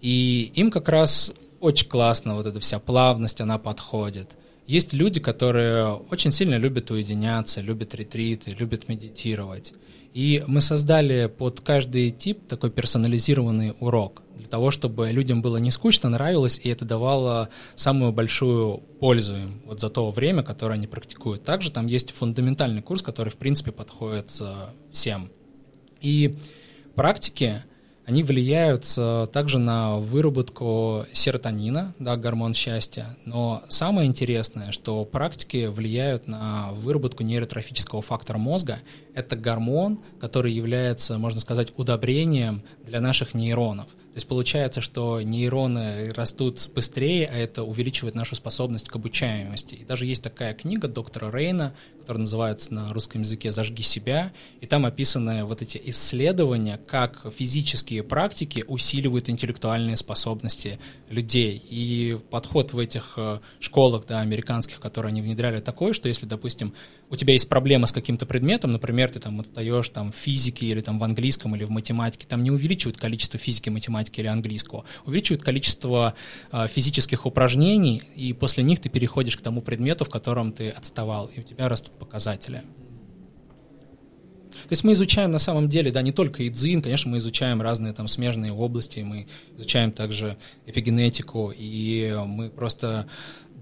И им как раз очень классно вот эта вся плавность, она подходит. Есть люди, которые очень сильно любят уединяться, любят ретриты, любят медитировать. И мы создали под каждый тип такой персонализированный урок для того, чтобы людям было не скучно, нравилось, и это давало самую большую пользу им вот за то время, которое они практикуют. Также там есть фундаментальный курс, который, в принципе, подходит всем. И практики, они влияют также на выработку серотонина, да, гормон счастья. Но самое интересное, что практики влияют на выработку нейротрофического фактора мозга. Это гормон, который является, можно сказать, удобрением для наших нейронов есть получается, что нейроны растут быстрее, а это увеличивает нашу способность к обучаемости. И даже есть такая книга доктора Рейна, которая называется на русском языке «Зажги себя», и там описаны вот эти исследования, как физические практики усиливают интеллектуальные способности людей. И подход в этих э, школах, да, американских, которые они внедряли, такой, что если, допустим, у тебя есть проблема с каким-то предметом, например, ты там отстаешь там в физике или там в английском или в математике, там не увеличивают количество физики, математики или английского, увеличивают количество э, физических упражнений, и после них ты переходишь к тому предмету, в котором ты отставал, и у тебя растут показатели. То есть мы изучаем на самом деле, да, не только идзин, конечно, мы изучаем разные там смежные области, мы изучаем также эпигенетику, и мы просто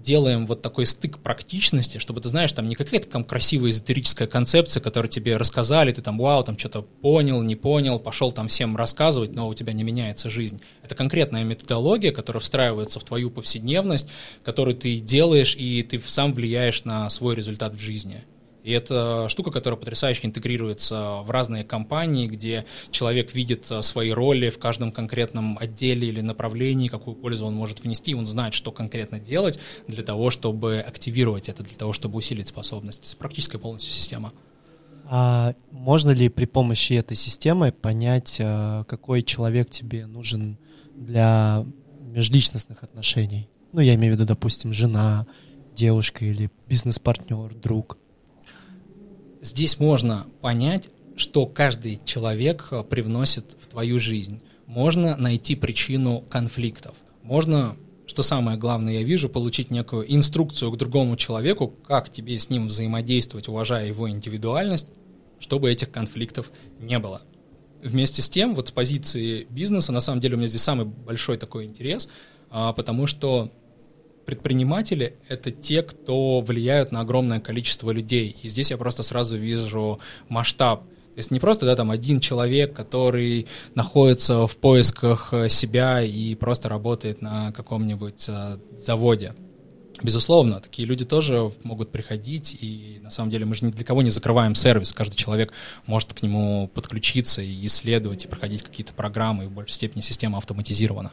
делаем вот такой стык практичности, чтобы ты знаешь, там не какая-то там красивая эзотерическая концепция, которую тебе рассказали, ты там, вау, там что-то понял, не понял, пошел там всем рассказывать, но у тебя не меняется жизнь. Это конкретная методология, которая встраивается в твою повседневность, которую ты делаешь, и ты сам влияешь на свой результат в жизни. И это штука, которая потрясающе интегрируется в разные компании, где человек видит э, свои роли в каждом конкретном отделе или направлении, какую пользу он может внести, он знает, что конкретно делать для того, чтобы активировать это, для того, чтобы усилить способность. Это практическая полностью система. А можно ли при помощи этой системы понять, э, какой человек тебе нужен для межличностных отношений? Ну, я имею в виду, допустим, жена, девушка или бизнес-партнер, друг здесь можно понять, что каждый человек э, привносит в твою жизнь. Можно найти причину конфликтов. Можно что самое главное я вижу, получить некую инструкцию к другому человеку, как тебе с ним взаимодействовать, уважая его индивидуальность, чтобы этих конфликтов не было. Вместе с тем, вот с позиции бизнеса, на самом деле у меня здесь самый большой такой интерес, а, потому что предприниматели — это те, кто влияют на огромное количество людей. И здесь я просто сразу вижу масштаб. То есть не просто да, там один человек, который находится в поисках э, себя и просто работает на каком-нибудь э, заводе. Безусловно, такие люди тоже могут приходить, и на самом деле мы же ни для кого не закрываем сервис. Каждый человек может к нему подключиться и исследовать, и проходить какие-то программы, и в большей степени система автоматизирована.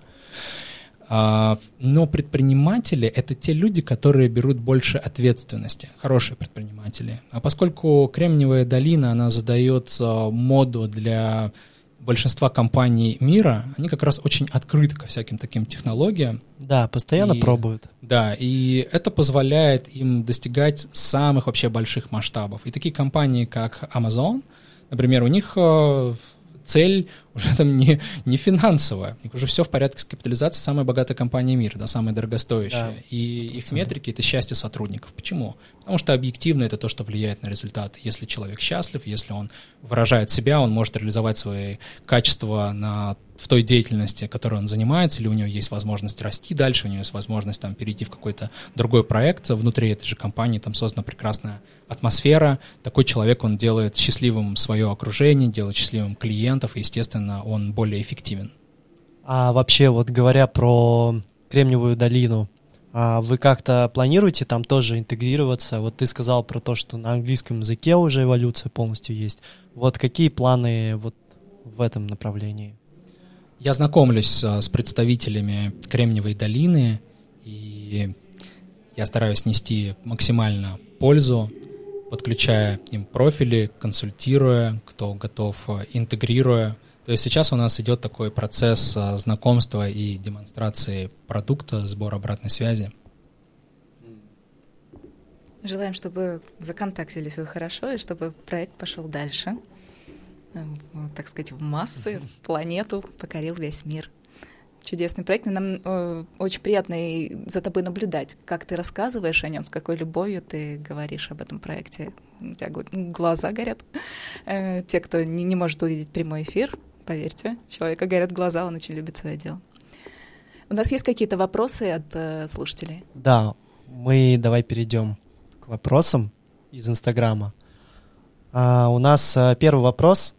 А, но предприниматели — это те люди, которые берут больше ответственности, хорошие предприниматели. А поскольку Кремниевая долина, она задает а, моду для большинства компаний мира, они как раз очень открыты ко всяким таким технологиям. Да, постоянно и, пробуют. Да, и это позволяет им достигать самых вообще больших масштабов. И такие компании, как Amazon, например, у них а, цель уже там не, не финансовая. У них уже все в порядке с капитализацией, самая богатая компания мира, да, самая дорогостоящая. Да. И их метрики — это счастье сотрудников. Почему? Потому что объективно это то, что влияет на результаты. Если человек счастлив, если он выражает себя, он может реализовать свои качества на в той деятельности, которой он занимается, или у него есть возможность расти дальше, у него есть возможность там перейти в какой-то другой проект внутри этой же компании, там создана прекрасная атмосфера, такой человек, он делает счастливым свое окружение, делает счастливым клиентов, и, естественно, он более эффективен. А вообще, вот говоря про Кремниевую долину, а вы как-то планируете там тоже интегрироваться? Вот ты сказал про то, что на английском языке уже эволюция полностью есть. Вот какие планы вот в этом направлении? Я знакомлюсь с представителями Кремниевой долины, и я стараюсь нести максимально пользу, подключая им профили, консультируя, кто готов, а, интегрируя. То есть сейчас у нас идет такой процесс а, знакомства и демонстрации продукта, сбора обратной связи. Желаем, чтобы законтактились вы хорошо и чтобы проект пошел дальше. Э, так сказать, в массы, в планету, покорил весь мир. Чудесный проект. Нам э, очень приятно и за тобой наблюдать, как ты рассказываешь о нем, с какой любовью ты говоришь об этом проекте. У тебя глаза горят. Э, те, кто не, не может увидеть прямой эфир, поверьте, человека горят глаза, он очень любит свое дело. У нас есть какие-то вопросы от э, слушателей? Да, мы давай перейдем к вопросам из Инстаграма. А, у нас а, первый вопрос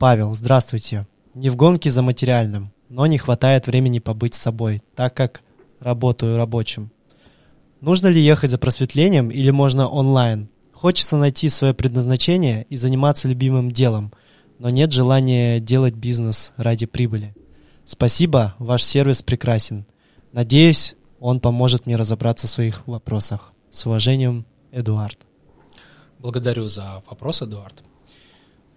Павел, здравствуйте. Не в гонке за материальным, но не хватает времени побыть с собой, так как работаю рабочим. Нужно ли ехать за просветлением или можно онлайн? Хочется найти свое предназначение и заниматься любимым делом, но нет желания делать бизнес ради прибыли. Спасибо, ваш сервис прекрасен. Надеюсь, он поможет мне разобраться в своих вопросах. С уважением, Эдуард. Благодарю за вопрос, Эдуард.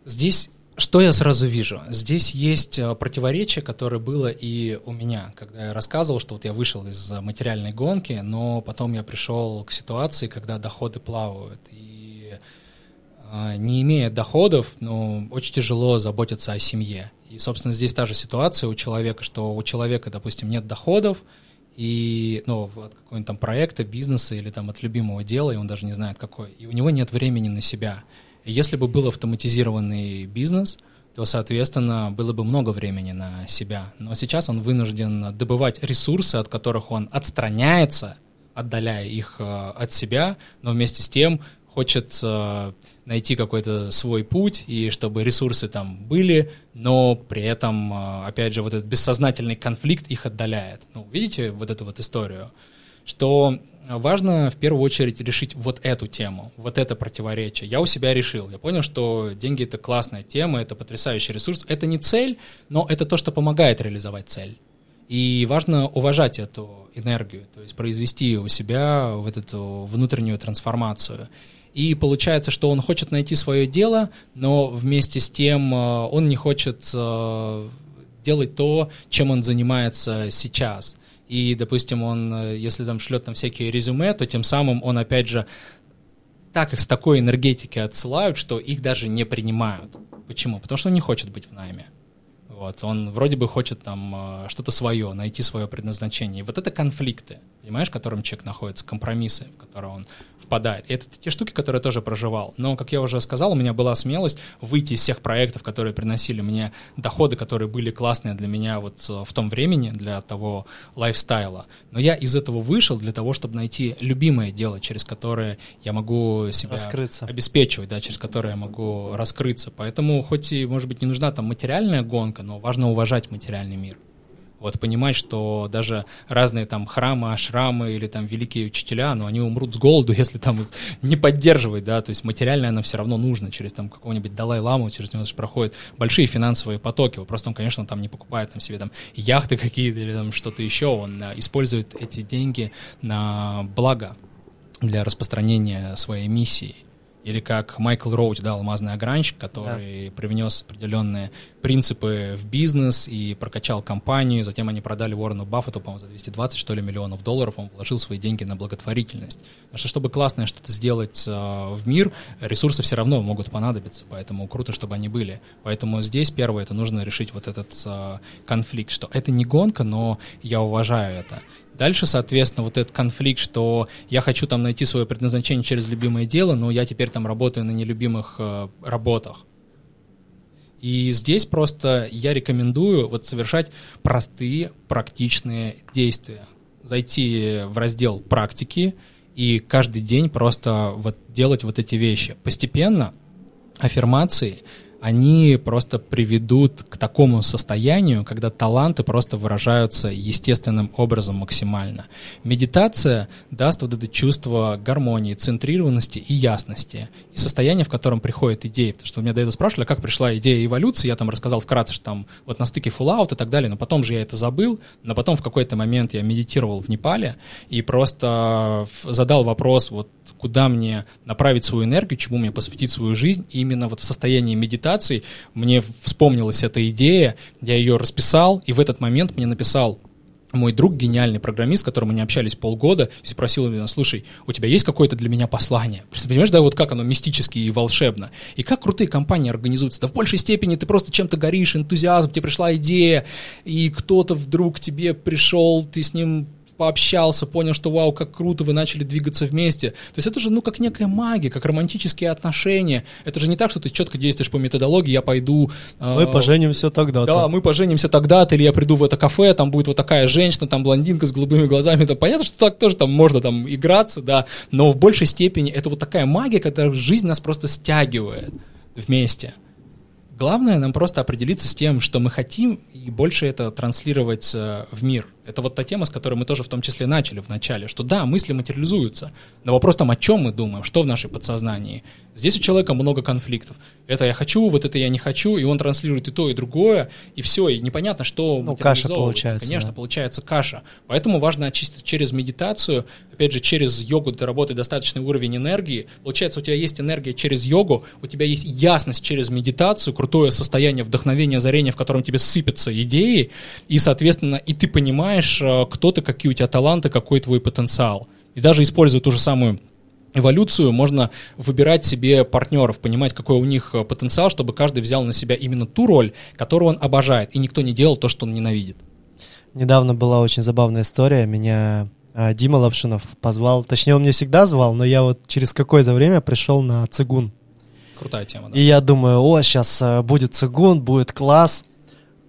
Здесь что я сразу вижу? Здесь есть э, противоречие, которое было и у меня, когда я рассказывал, что вот я вышел из материальной гонки, но потом я пришел к ситуации, когда доходы плавают. И э, не имея доходов, ну, очень тяжело заботиться о семье. И, собственно, здесь та же ситуация у человека, что у человека, допустим, нет доходов, и, ну, от какого-нибудь там проекта, бизнеса или там от любимого дела, и он даже не знает какой, и у него нет времени на себя. Если бы был автоматизированный бизнес, то, соответственно, было бы много времени на себя. Но сейчас он вынужден добывать ресурсы, от которых он отстраняется, отдаляя их э, от себя, но вместе с тем хочет э, найти какой-то свой путь, и чтобы ресурсы там были, но при этом, э, опять же, вот этот бессознательный конфликт их отдаляет. Ну, видите вот эту вот историю? Что важно в первую очередь решить вот эту тему, вот это противоречие. Я у себя решил, я понял, что деньги это классная тема, это потрясающий ресурс. Это не цель, но это то, что помогает реализовать цель. И важно уважать эту энергию, то есть произвести у себя вот эту внутреннюю трансформацию. И получается, что он хочет найти свое дело, но вместе с тем э, он не хочет э, делать то, чем он занимается сейчас и, допустим, он, э, если там шлет там всякие резюме, то тем самым он, опять же, так их с такой энергетики отсылают, что их даже не принимают. Почему? Потому что он не хочет быть в найме. Вот, он вроде бы хочет там э, что-то свое, найти свое предназначение. И вот это конфликты, понимаешь, в котором человек находится, компромиссы, в которые он впадает. И это те штуки, которые я тоже проживал. Но, как я уже сказал, у меня была смелость выйти из всех проектов, которые приносили мне доходы, которые были классные для меня вот э, в том времени, для того лайфстайла. Но я из этого вышел для того, чтобы найти любимое дело, через которое я могу себя Раскрыться. обеспечивать, да, через которое я могу раскрыться. Поэтому, хоть и, может быть, не нужна там материальная гонка, но важно уважать материальный мир. Вот понимать, что даже разные там храмы, ашрамы или там великие учителя, но они умрут с голоду, если там их не поддерживать, да, то есть материально оно все равно нужно, через там какого-нибудь Далай-ламу, через него же проходят большие финансовые потоки, просто он, конечно, там не покупает там себе там яхты какие-то или там что-то еще, он а, использует эти деньги на благо для распространения своей миссии или как Майкл Роуч, да, алмазный огранщик, который да. привнес определенные принципы в бизнес и прокачал компанию, затем они продали Уоррену Баффету, по-моему, за 220, что ли, миллионов долларов, он вложил свои деньги на благотворительность. Потому что, чтобы классное что-то сделать э, в мир, ресурсы все равно могут понадобиться, поэтому круто, чтобы они были. Поэтому здесь первое, это нужно решить вот этот э, конфликт, что это не гонка, но я уважаю это. Дальше, соответственно, вот этот конфликт, что я хочу там найти свое предназначение через любимое дело, но я теперь там работаю на нелюбимых э, работах. И здесь просто я рекомендую вот совершать простые, практичные действия. Зайти в раздел практики и каждый день просто вот делать вот эти вещи. Постепенно аффирмации они просто приведут к такому состоянию, когда таланты просто выражаются естественным образом максимально. Медитация даст вот это чувство гармонии, центрированности и ясности. И состояние, в котором приходит идея. Потому что меня до этого спрашивали, как пришла идея эволюции. Я там рассказал вкратце, что там вот на стыке Fallout и так далее, но потом же я это забыл. Но потом в какой-то момент я медитировал в Непале и просто задал вопрос, вот куда мне направить свою энергию, чему мне посвятить свою жизнь. И именно вот в состоянии медитации мне вспомнилась эта идея, я ее расписал, и в этот момент мне написал мой друг, гениальный программист, с которым мы не общались полгода, спросил меня, слушай, у тебя есть какое-то для меня послание? Понимаешь, да, вот как оно мистически и волшебно. И как крутые компании организуются. Да в большей степени ты просто чем-то горишь, энтузиазм, тебе пришла идея, и кто-то вдруг тебе пришел, ты с ним пообщался, понял, что вау, как круто, вы начали двигаться вместе. То есть это же, ну, как некая магия, как романтические отношения. Это же не так, что ты четко действуешь по методологии, я пойду... А, мы э, поженимся тогда-то. Да, мы поженимся тогда-то, или я приду в это кафе, там будет вот такая женщина, там блондинка с голубыми глазами. Это понятно, что так тоже там можно там играться, да, но в большей степени это вот такая магия, когда жизнь нас просто стягивает вместе. Главное нам просто определиться с тем, что мы хотим, и больше это транслировать э, в мир. Это вот та тема, с которой мы тоже в том числе начали в начале, что да, мысли материализуются, но вопрос там, о чем мы думаем, что в нашей подсознании. Здесь у человека много конфликтов. Это я хочу, вот это я не хочу, и он транслирует и то, и другое, и все, и непонятно, что ну, каша получается. Конечно, да. получается каша. Поэтому важно очистить через медитацию, опять же, через йогу доработать достаточный уровень энергии. Получается, у тебя есть энергия через йогу, у тебя есть ясность через медитацию, крутое состояние вдохновения, озарения, в котором тебе сыпятся идеи, и, соответственно, и ты понимаешь, э, кто ты, какие у тебя таланты, какой твой потенциал. И даже используя ту же самую эволюцию можно выбирать себе партнеров, понимать, какой у них э, потенциал, чтобы каждый взял на себя именно ту роль, которую он обожает, и никто не делал то, что он ненавидит. Недавно была очень забавная история. Меня а, Дима Лапшинов позвал, точнее, он меня всегда звал, но я вот через какое-то время пришел на цигун. Крутая тема, да. И я думаю, о, сейчас э, будет цигун, будет класс.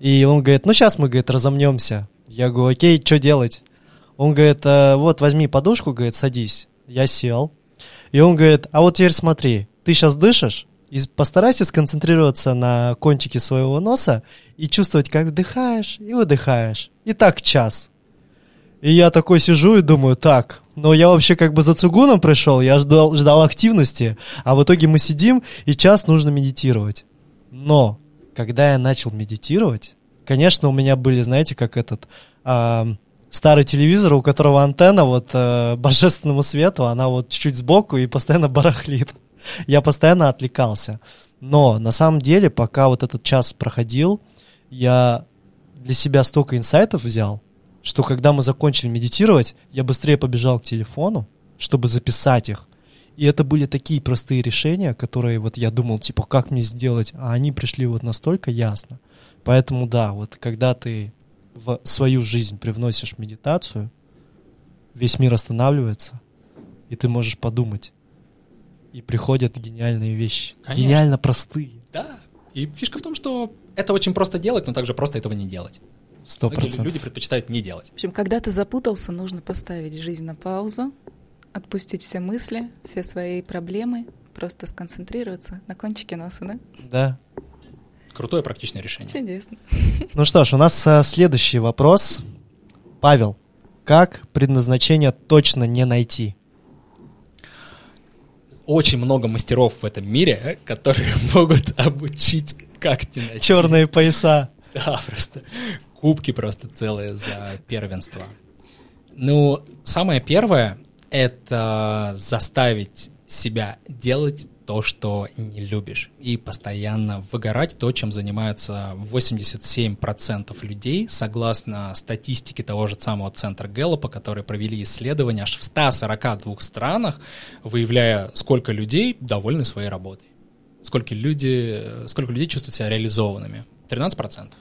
И он говорит, ну сейчас мы, говорит, разомнемся. Я говорю, окей, что делать? Он говорит, «Э, вот возьми подушку, говорит, садись. Я сел, и он говорит, а вот теперь смотри, ты сейчас дышишь, и постарайся сконцентрироваться на кончике своего носа и чувствовать, как вдыхаешь и выдыхаешь. И так час. И я такой сижу и думаю, так, но я вообще как бы за цугуном пришел, я ждал, ждал активности, а в итоге мы сидим, и час нужно медитировать. Но, когда я начал медитировать, конечно, у меня были, знаете, как этот... А, старый телевизор, у которого антенна вот э, божественному свету, она вот чуть-чуть сбоку и постоянно барахлит. Я постоянно отвлекался. Но на самом деле, пока вот этот час проходил, я для себя столько инсайтов взял, что когда мы закончили медитировать, я быстрее побежал к телефону, чтобы записать их. И это были такие простые решения, которые вот я думал, типа, как мне сделать, а они пришли вот настолько ясно. Поэтому да, вот когда ты в свою жизнь привносишь медитацию, весь мир останавливается, и ты можешь подумать. И приходят гениальные вещи. Конечно. Гениально простые. Да. И фишка в том, что это очень просто делать, но также просто этого не делать. Сто процентов. люди предпочитают не делать. В общем, когда ты запутался, нужно поставить жизнь на паузу, отпустить все мысли, все свои проблемы, просто сконцентрироваться на кончике носа, да? Да. Крутое практичное решение. Чудесно. Ну что ж, у нас а, следующий вопрос. Павел, как предназначение точно не найти? Очень много мастеров в этом мире, э, которые могут обучить, как не найти. Черные пояса. Да, просто кубки просто целые за первенство. Ну, самое первое — это заставить себя делать то, что не любишь, и постоянно выгорать то, чем занимаются 87% людей, согласно статистике того же самого центра Гэллопа, которые провели исследования аж в 142 странах, выявляя, сколько людей довольны своей работой, сколько, люди, сколько людей чувствуют себя реализованными. 13%.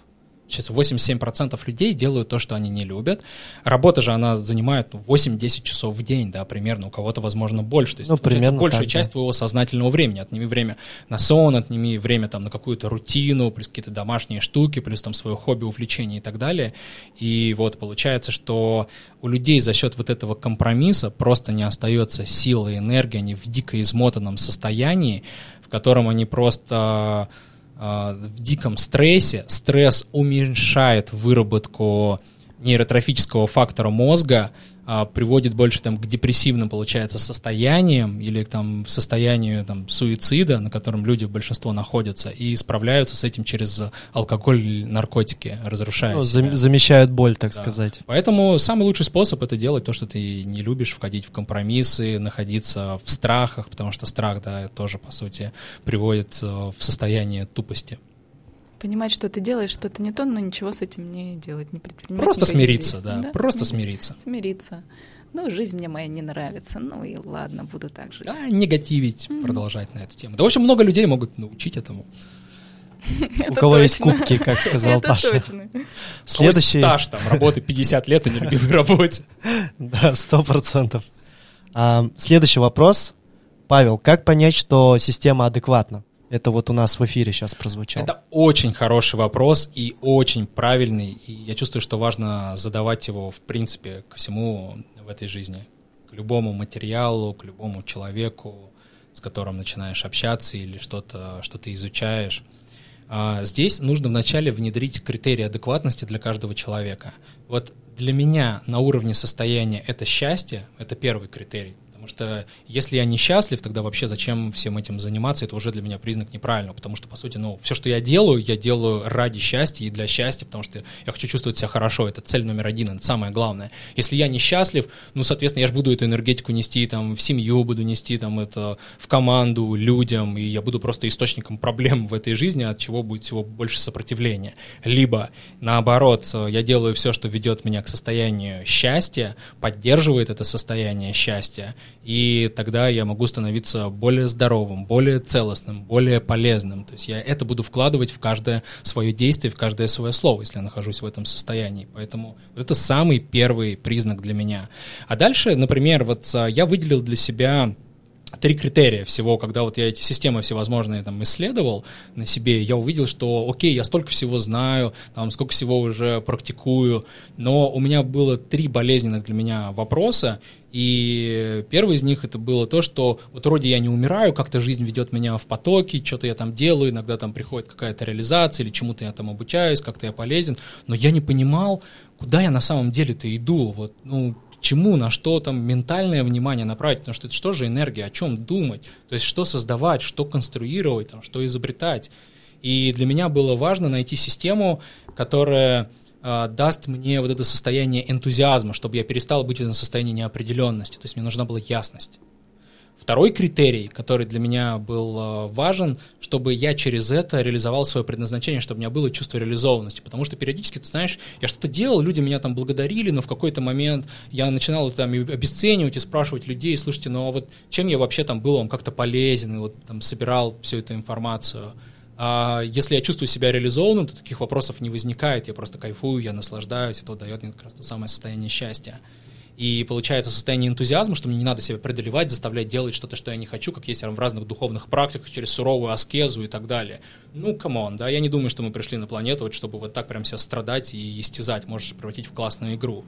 Сейчас 87% людей делают то, что они не любят. Работа же, она занимает ну, 8-10 часов в день, да, примерно. У кого-то, возможно, больше. То есть, Ну, примерно большая так, да. часть твоего сознательного времени. Отними время на сон, отними время там на какую-то рутину, плюс какие-то домашние штуки, плюс там свое хобби, увлечение и так далее. И вот получается, что у людей за счет вот этого компромисса просто не остается силы и энергии, они в дико измотанном состоянии, в котором они просто в диком стрессе. Стресс уменьшает выработку нейротрофического фактора мозга, а, приводит больше там к депрессивным, получается, состояниям или там, состоянию там, суицида, на котором люди большинство находятся, и справляются с этим через алкоголь наркотики, разрушая Ну, себя. зам- замещают боль, так Да. сказать. Поэтому самый лучший способ это делать то, что ты не любишь, входить в компромиссы, находиться в страхах, потому что страх, да, тоже, по сути, приводит э, в состояние тупости. Понимать, что ты делаешь что-то не то, но ничего с этим не делать, не предпринимать. Просто смириться, действий. да, просто смириться. Смириться. Ну, жизнь мне моя не нравится, ну и ладно, буду так жить. Да, негативить, продолжать на эту тему. Да, в общем, много людей могут научить этому. У кого есть кубки, как сказал Паша. Следующий... Стаж там, работы 50 лет и нелюбимой работе. Да, сто процентов. А, Следующий вопрос. Павел, как понять, что система адекватна? Это вот у нас в эфире сейчас прозвучало. Это очень хороший вопрос и очень правильный, и я чувствую, что важно задавать его, в принципе, ко всему в этой жизни, к любому материалу, к любому человеку, с которым начинаешь общаться или что-то что ты изучаешь. А, Здесь нужно вначале внедрить критерии адекватности для каждого человека. Вот для меня на уровне состояния это счастье, это первый критерий. Потому что если я несчастлив, тогда вообще зачем всем этим заниматься? Это уже для меня признак неправильного, потому что, по сути, ну, все, что я делаю, я делаю ради счастья и для счастья, потому что я хочу чувствовать себя хорошо. Это цель номер один, это самое главное. Если я несчастлив, ну, соответственно, я же буду эту энергетику нести там в семью, буду нести там это в команду, людям, и я буду просто источником проблем в этой жизни, от чего будет всего больше сопротивления. Либо, наоборот, я делаю все, что ведет меня к состоянию счастья, поддерживает это состояние счастья, и тогда я могу становиться более здоровым, более целостным, более полезным. То есть я это буду вкладывать в каждое свое действие, в каждое свое слово, если я нахожусь в этом состоянии. Поэтому вот это самый первый признак для меня. А дальше, например, вот а, я выделил для себя три критерия всего, когда вот я эти системы всевозможные там исследовал на себе, я увидел, что окей, я столько всего знаю, там сколько всего уже практикую, но у меня было три болезненных для меня вопроса, и первый из них это было то, что вот вроде я не умираю, как-то жизнь ведет меня в потоке, что-то я там делаю, иногда там приходит какая-то реализация или чему-то я там обучаюсь, как-то я полезен, но я не понимал, куда я на самом деле-то иду, вот, ну, чему, на что там ментальное внимание направить, потому что это что же энергия, о чем думать, то есть что создавать, что конструировать, там, что изобретать. И для меня было важно найти систему, которая э, даст мне вот это состояние энтузиазма, чтобы я перестал быть в этом состоянии неопределенности, то есть мне нужна была ясность. Второй критерий, который для меня был э, важен, чтобы я через это реализовал свое предназначение, чтобы у меня было чувство реализованности. Потому что периодически, ты знаешь, я что-то делал, люди меня там благодарили, но в какой-то момент я начинал там обесценивать и спрашивать людей, слушайте, ну а вот чем я вообще там был вам как-то полезен, и вот там собирал всю эту информацию. А если я чувствую себя реализованным, то таких вопросов не возникает. Я просто кайфую, я наслаждаюсь, это дает мне как раз то самое состояние счастья. И получается состояние энтузиазма, что мне не надо себя преодолевать, заставлять делать что-то, что я не хочу, как есть в разных духовных практиках, через суровую аскезу и так далее. Ну, come on, да, я не думаю, что мы пришли на планету, вот, чтобы вот так прям себя страдать и истязать, можешь превратить в классную игру.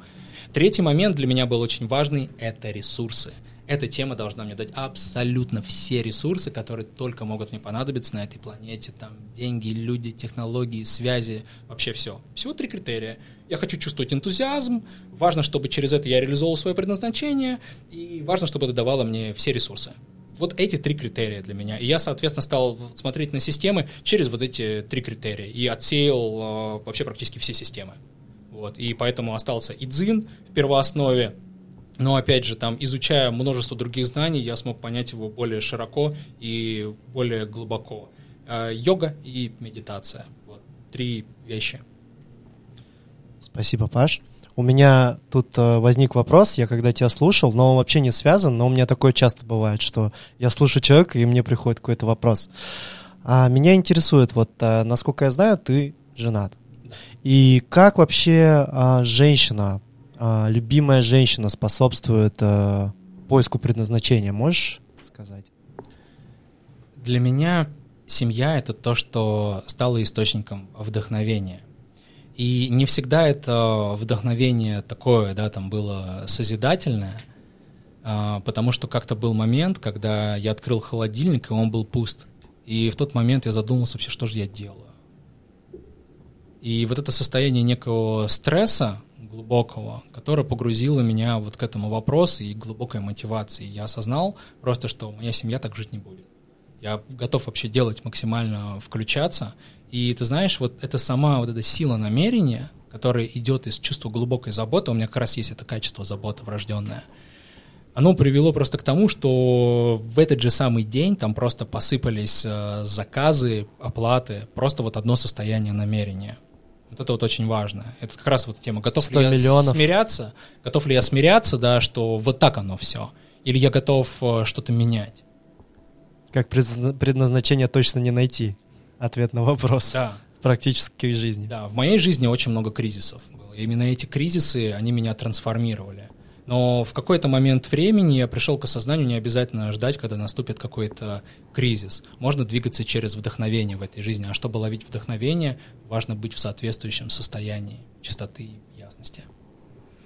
Третий момент для меня был очень важный — это ресурсы. Эта тема должна мне дать абсолютно все ресурсы, которые только могут мне понадобиться на этой планете. Там деньги, люди, технологии, связи, вообще все. Всего три критерия. Я хочу чувствовать энтузиазм, важно, чтобы через это я реализовал свое предназначение, и важно, чтобы это давало мне все ресурсы. Вот эти три критерия для меня. И я, соответственно, стал смотреть на системы через вот эти три критерия и отсеял э, вообще практически все системы. Вот. И поэтому остался и дзин в первооснове, но опять же, там, изучая множество других знаний, я смог понять его более широко и более глубоко. Э, йога и медитация. Вот. Три вещи. Спасибо, Паш. У меня тут э, возник вопрос, я когда тебя слушал, но он вообще не связан, но у меня такое часто бывает, что я слушаю человека, и мне приходит какой-то вопрос. А меня интересует, вот, э, насколько я знаю, ты женат. И как вообще э, женщина а, любимая женщина способствует а, поиску предназначения? Можешь сказать? Для меня семья — это то, что стало источником вдохновения. И не всегда это вдохновение такое, да, там было созидательное, а, потому что как-то был момент, когда я открыл холодильник, и он был пуст. И в тот момент я задумался вообще, что же я делаю. И вот это состояние некого стресса, глубокого, которая погрузила меня вот к этому вопросу и глубокой мотивации. Я осознал просто, что моя семья так жить не будет. Я готов вообще делать максимально, включаться. И ты знаешь, вот это сама вот эта сила намерения, которая идет из чувства глубокой заботы, у меня как раз есть это качество заботы врожденное, оно привело просто к тому, что в этот же самый день там просто посыпались э, заказы, оплаты, просто вот одно состояние намерения. Вот это вот очень важно. Это как раз вот тема, готов ли я миллионов. смиряться, готов ли я смиряться, да, что вот так оно все, или я готов э, что-то менять. Как предназначение точно не найти ответ на вопрос. Да. В практической жизни. Да, в моей жизни очень много кризисов было. Именно эти кризисы, они меня трансформировали. Но в какой-то момент времени я пришел к осознанию, не обязательно ждать, когда наступит какой-то кризис. Можно двигаться через вдохновение в этой жизни. А чтобы ловить вдохновение, важно быть в соответствующем состоянии чистоты и ясности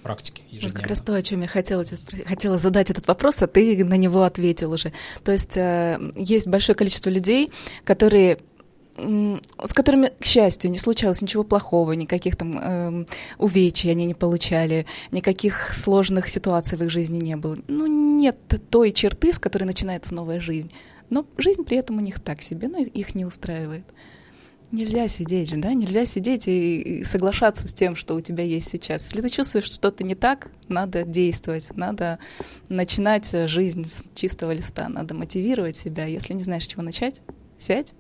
практики ежедневно. Вот как раз то, о чем я хотела, хотела задать этот вопрос, а ты на него ответил уже. То есть э, есть большое количество людей, которые с которыми, к счастью, не случалось ничего плохого, никаких там э, увечий они не получали, никаких сложных ситуаций в их жизни не было. Ну, нет той черты, с которой начинается новая жизнь. Но жизнь при этом у них так себе, но их не устраивает. Нельзя сидеть да? Нельзя сидеть и, и соглашаться с тем, что у тебя есть сейчас. Если ты чувствуешь, что что-то не так, надо действовать, надо начинать жизнь с чистого листа, надо мотивировать себя. Если не знаешь, с чего начать, сядь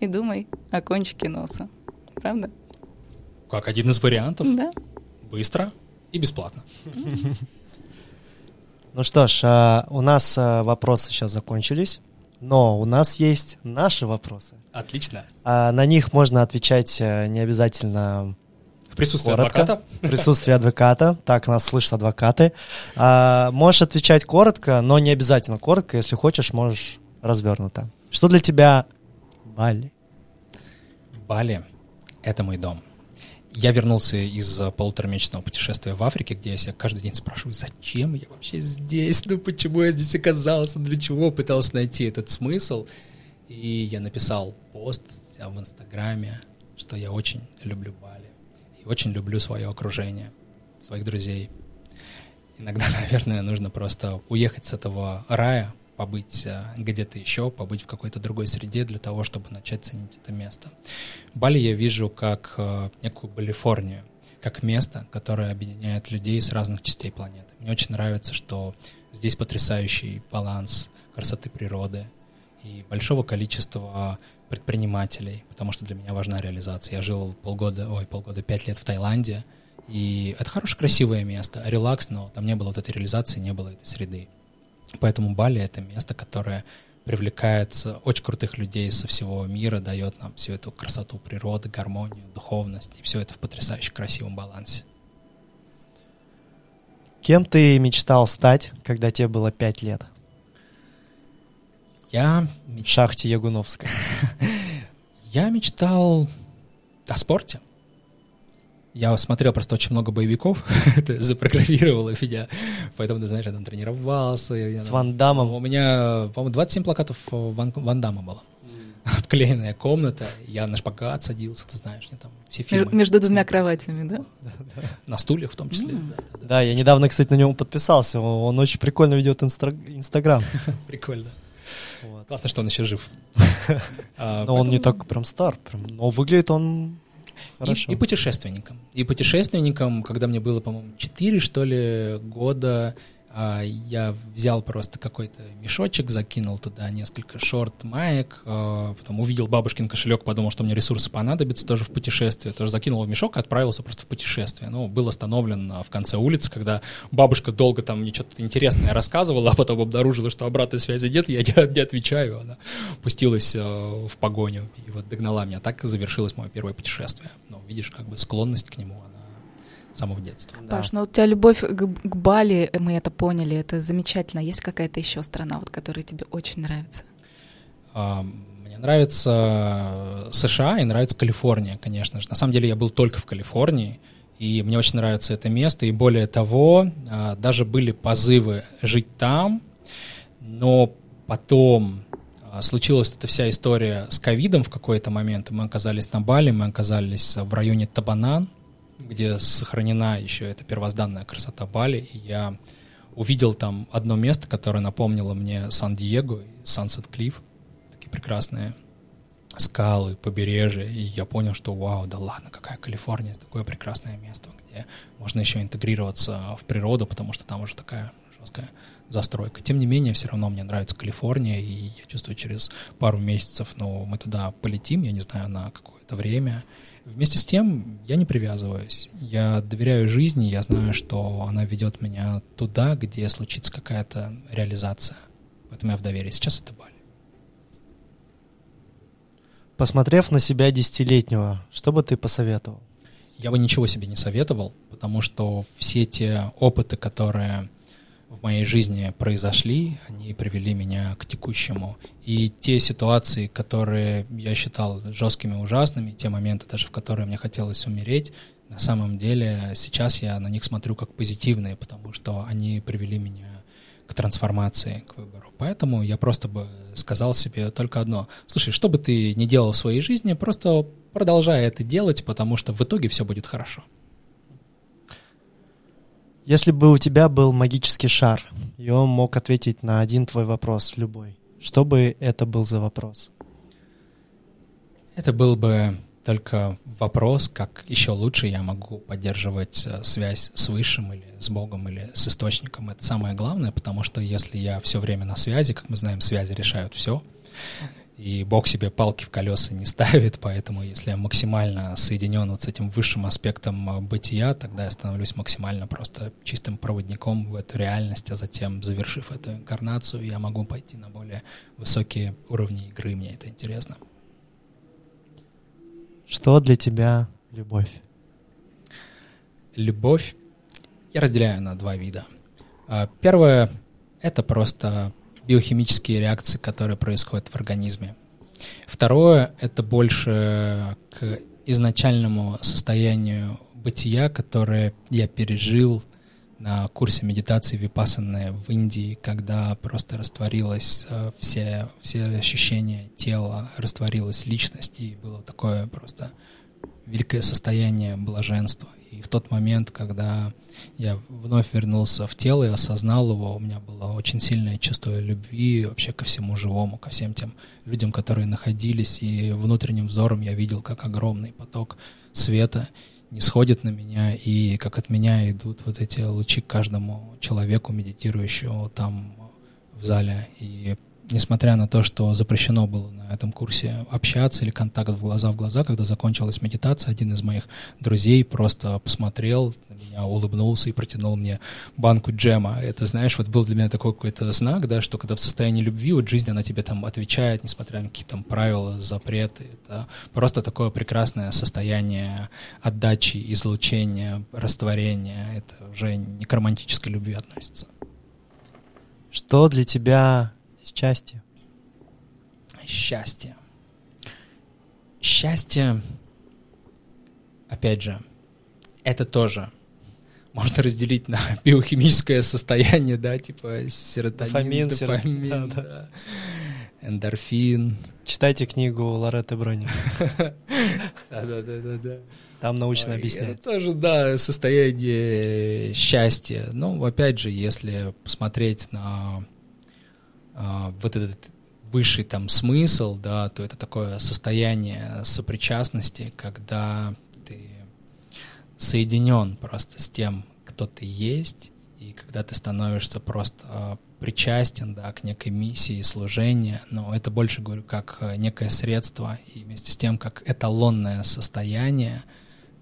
и думай о кончике носа. Правда? Как один из вариантов. Да. Быстро и бесплатно. Ну что ж, а, у нас а, вопросы сейчас закончились, но у нас есть наши вопросы. Отлично. А, на них можно отвечать не обязательно в присутствии коротко, адвоката. В присутствии адвоката. Так, нас слышат адвокаты. можешь отвечать коротко, но не обязательно коротко. Если хочешь, можешь развернуто. Что для тебя Бали? Бали — это мой дом. Я вернулся из полуторамесячного путешествия в Африке, где я себя каждый день спрашиваю, зачем я вообще здесь, ну почему я здесь оказался, для чего пытался найти этот смысл. И я написал пост в Инстаграме, что я очень люблю Бали и очень люблю свое окружение, своих друзей. Иногда, наверное, нужно просто уехать с этого рая, побыть э, где-то еще, побыть в какой-то другой среде для того, чтобы начать ценить это место. Бали я вижу как э, некую Балифорнию, как место, которое объединяет людей с разных частей планеты. Мне очень нравится, что здесь потрясающий баланс красоты природы и большого количества предпринимателей, потому что для меня важна реализация. Я жил полгода, ой, полгода, пять лет в Таиланде, и это хорошее, красивое место, релакс, но там не было вот этой реализации, не было этой среды. Поэтому Бали — это место, которое привлекает очень крутых людей со всего мира, дает нам всю эту красоту природы, гармонию, духовность, и все это в потрясающе красивом балансе. Кем ты мечтал стать, когда тебе было пять лет? Я мечтал... В шахте Ягуновской. Я мечтал о спорте. Я смотрел просто очень много боевиков, это запрограммировало меня, поэтому, ты знаешь, я там тренировался. С я, Ван Дамом? У меня, по-моему, 27 плакатов Ван, Ван Дамма было. Обклеенная комната, я на шпагат садился, ты знаешь, мне там все фильмы. Между двумя кроватями, да? На стульях в том числе. Mm. Да, да, да. да, я недавно, кстати, на нем подписался, он очень прикольно ведет Инстаграм. Прикольно. Вот. Классно, что он еще жив. А, но он не так прям стар, прям, но выглядит он хорошо. И, и путешественником. И путешественником, когда мне было, по-моему, 4, что ли, года, я взял просто какой-то мешочек, закинул туда несколько шорт, маек, а, потом увидел бабушкин кошелек, подумал, что мне ресурсы понадобятся тоже в путешествие, тоже закинул в мешок и отправился просто в путешествие. Ну, был остановлен в конце улицы, когда бабушка долго там мне что-то интересное рассказывала, а потом обнаружила, что обратной связи нет, я не, не отвечаю, она пустилась а, в погоню и вот догнала меня. Так завершилось мое первое путешествие. Но видишь, как бы склонность к нему, она самого детства. Да. Паш, ну у тебя любовь к, к Бали, мы это поняли, это замечательно. Есть какая-то еще страна, вот, которая тебе очень нравится? А, мне нравится США и нравится Калифорния, конечно же. На самом деле я был только в Калифорнии, и мне очень нравится это место. И более того, а, даже были позывы жить там, но потом случилась эта вся история с ковидом в какой-то момент. Мы оказались на Бали, мы оказались в районе Табанан, где сохранена еще эта первозданная красота Бали, и я увидел там одно место, которое напомнило мне Сан-Диего и Сансет-Клифф, такие прекрасные скалы, побережье, и я понял, что вау, да ладно, какая Калифорния, такое прекрасное место, где можно еще интегрироваться в природу, потому что там уже такая жесткая застройка. Тем не менее, все равно мне нравится Калифорния, и я чувствую, через пару месяцев, ну, мы туда полетим, я не знаю, на какое-то время, Вместе с тем я не привязываюсь. Я доверяю жизни, я знаю, что она ведет меня туда, где случится какая-то реализация. Поэтому я в доверии. Сейчас это Бали. Посмотрев на себя десятилетнего, что бы ты посоветовал? Я бы ничего себе не советовал, потому что все те опыты, которые в моей жизни произошли, они привели меня к текущему. И те ситуации, которые я считал жесткими, ужасными, те моменты даже, в которые мне хотелось умереть, на самом деле сейчас я на них смотрю как позитивные, потому что они привели меня к трансформации, к выбору. Поэтому я просто бы сказал себе только одно. Слушай, что бы ты ни делал в своей жизни, просто продолжай это делать, потому что в итоге все будет хорошо. Если бы у тебя был магический шар, и он мог ответить на один твой вопрос, любой, что бы это был за вопрос? Это был бы только вопрос, как еще лучше я могу поддерживать э, связь с Высшим или с Богом или с Источником. Это самое главное, потому что если я все время на связи, как мы знаем, связи решают все, и Бог себе палки в колеса не ставит, поэтому если я максимально соединен вот с этим высшим аспектом а, бытия, тогда я становлюсь максимально просто чистым проводником в эту реальность, а затем, завершив эту инкарнацию, я могу пойти на более высокие уровни игры, мне это интересно. Что для тебя любовь? Любовь я разделяю на два вида. А, первое — это просто биохимические реакции, которые происходят в организме. Второе — это больше к изначальному состоянию бытия, которое я пережил на курсе медитации випассаны в Индии, когда просто растворилось э, все, все ощущения тела, растворилась личность, и было такое просто великое состояние блаженства. И в тот момент, когда я вновь вернулся в тело и осознал его, у меня было очень сильное чувство любви вообще ко всему живому, ко всем тем людям, которые находились, и внутренним взором я видел, как огромный поток света не сходит на меня, и как от меня идут вот эти лучи к каждому человеку, медитирующему там в зале. И несмотря на то, что запрещено было на этом курсе общаться или контакт в глаза в глаза, когда закончилась медитация, один из моих друзей просто посмотрел на меня, улыбнулся и протянул мне банку джема. Это, знаешь, вот был для меня такой какой-то знак, да, что когда в состоянии любви, вот жизнь, она тебе там отвечает, несмотря на какие-то там правила, запреты. Это просто такое прекрасное состояние отдачи, излучения, растворения. Это уже не к романтической любви относится. Что для тебя счастье? Счастье. Счастье, опять же, это тоже можно разделить на биохимическое состояние, да, типа серотонин, дофамин, дофамин да, да. эндорфин. Читайте книгу Лоретты Брони. Да-да-да-да. Там научно объясняется. Это тоже, да, состояние счастья. Ну, опять же, если посмотреть на вот этот высший там смысл, да, то это такое состояние сопричастности, когда ты соединен просто с тем, кто ты есть, и когда ты становишься просто а, причастен, да, к некой миссии служения, но это больше, говорю, как э, некое средство, и вместе с тем, как эталонное состояние,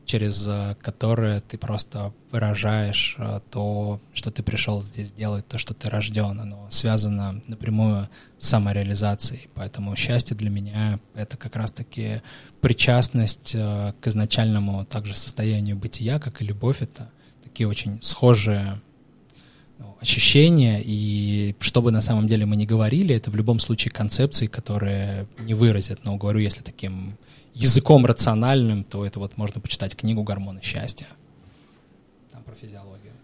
через э, которое ты просто выражаешь э, то, что ты пришел здесь делать, то, что ты рожден. Оно связано напрямую с самореализацией. Поэтому счастье для меня — это как раз-таки причастность э, к изначальному также состоянию бытия, как и любовь. Это такие очень схожие ну, ощущения, и что бы на самом деле мы ни говорили, это в любом случае концепции, которые не выразят, но говорю, если таким языком рациональным, то это вот можно почитать книгу «Гормоны счастья». Там про физиологию.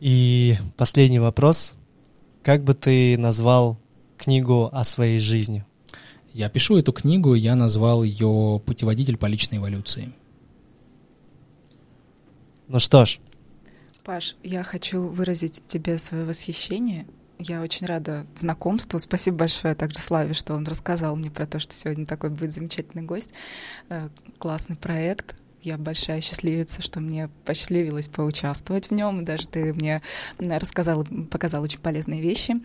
И последний вопрос. Как бы ты назвал книгу о своей жизни? Я пишу эту книгу, я назвал ее «Путеводитель по личной эволюции». Ну что ж. Паш, я хочу выразить тебе свое восхищение я очень рада знакомству. Спасибо большое также Славе, что он рассказал мне про то, что сегодня такой будет замечательный гость. Э, классный проект я большая счастливица, что мне посчастливилось поучаствовать в нем. Даже ты мне рассказал, показал очень полезные вещи.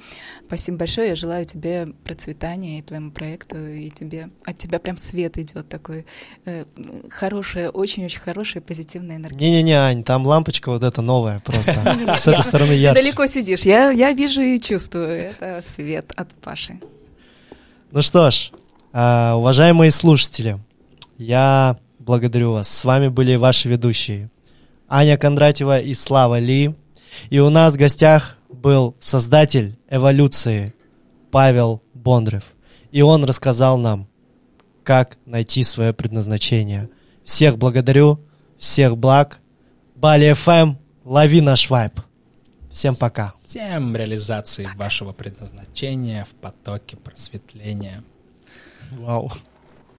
Спасибо большое. Я желаю тебе процветания и твоему проекту, и тебе от тебя прям свет идет такой э, хорошая, очень-очень хорошая позитивная энергия. Не-не-не, Ань, там лампочка вот эта новая просто. С этой стороны ярче. Далеко сидишь. Я, вижу и чувствую. Это свет от Паши. Ну что ж, а, уважаемые слушатели, я благодарю вас. С вами были ваши ведущие Аня Кондратьева и Слава Ли. И у нас в гостях был создатель эволюции Павел Бондрев. И он рассказал нам, как найти свое предназначение. Всех благодарю, всех благ. Бали ФМ, лови наш вайп. Всем пока. Всем реализации вашего предназначения в потоке просветления. Вау.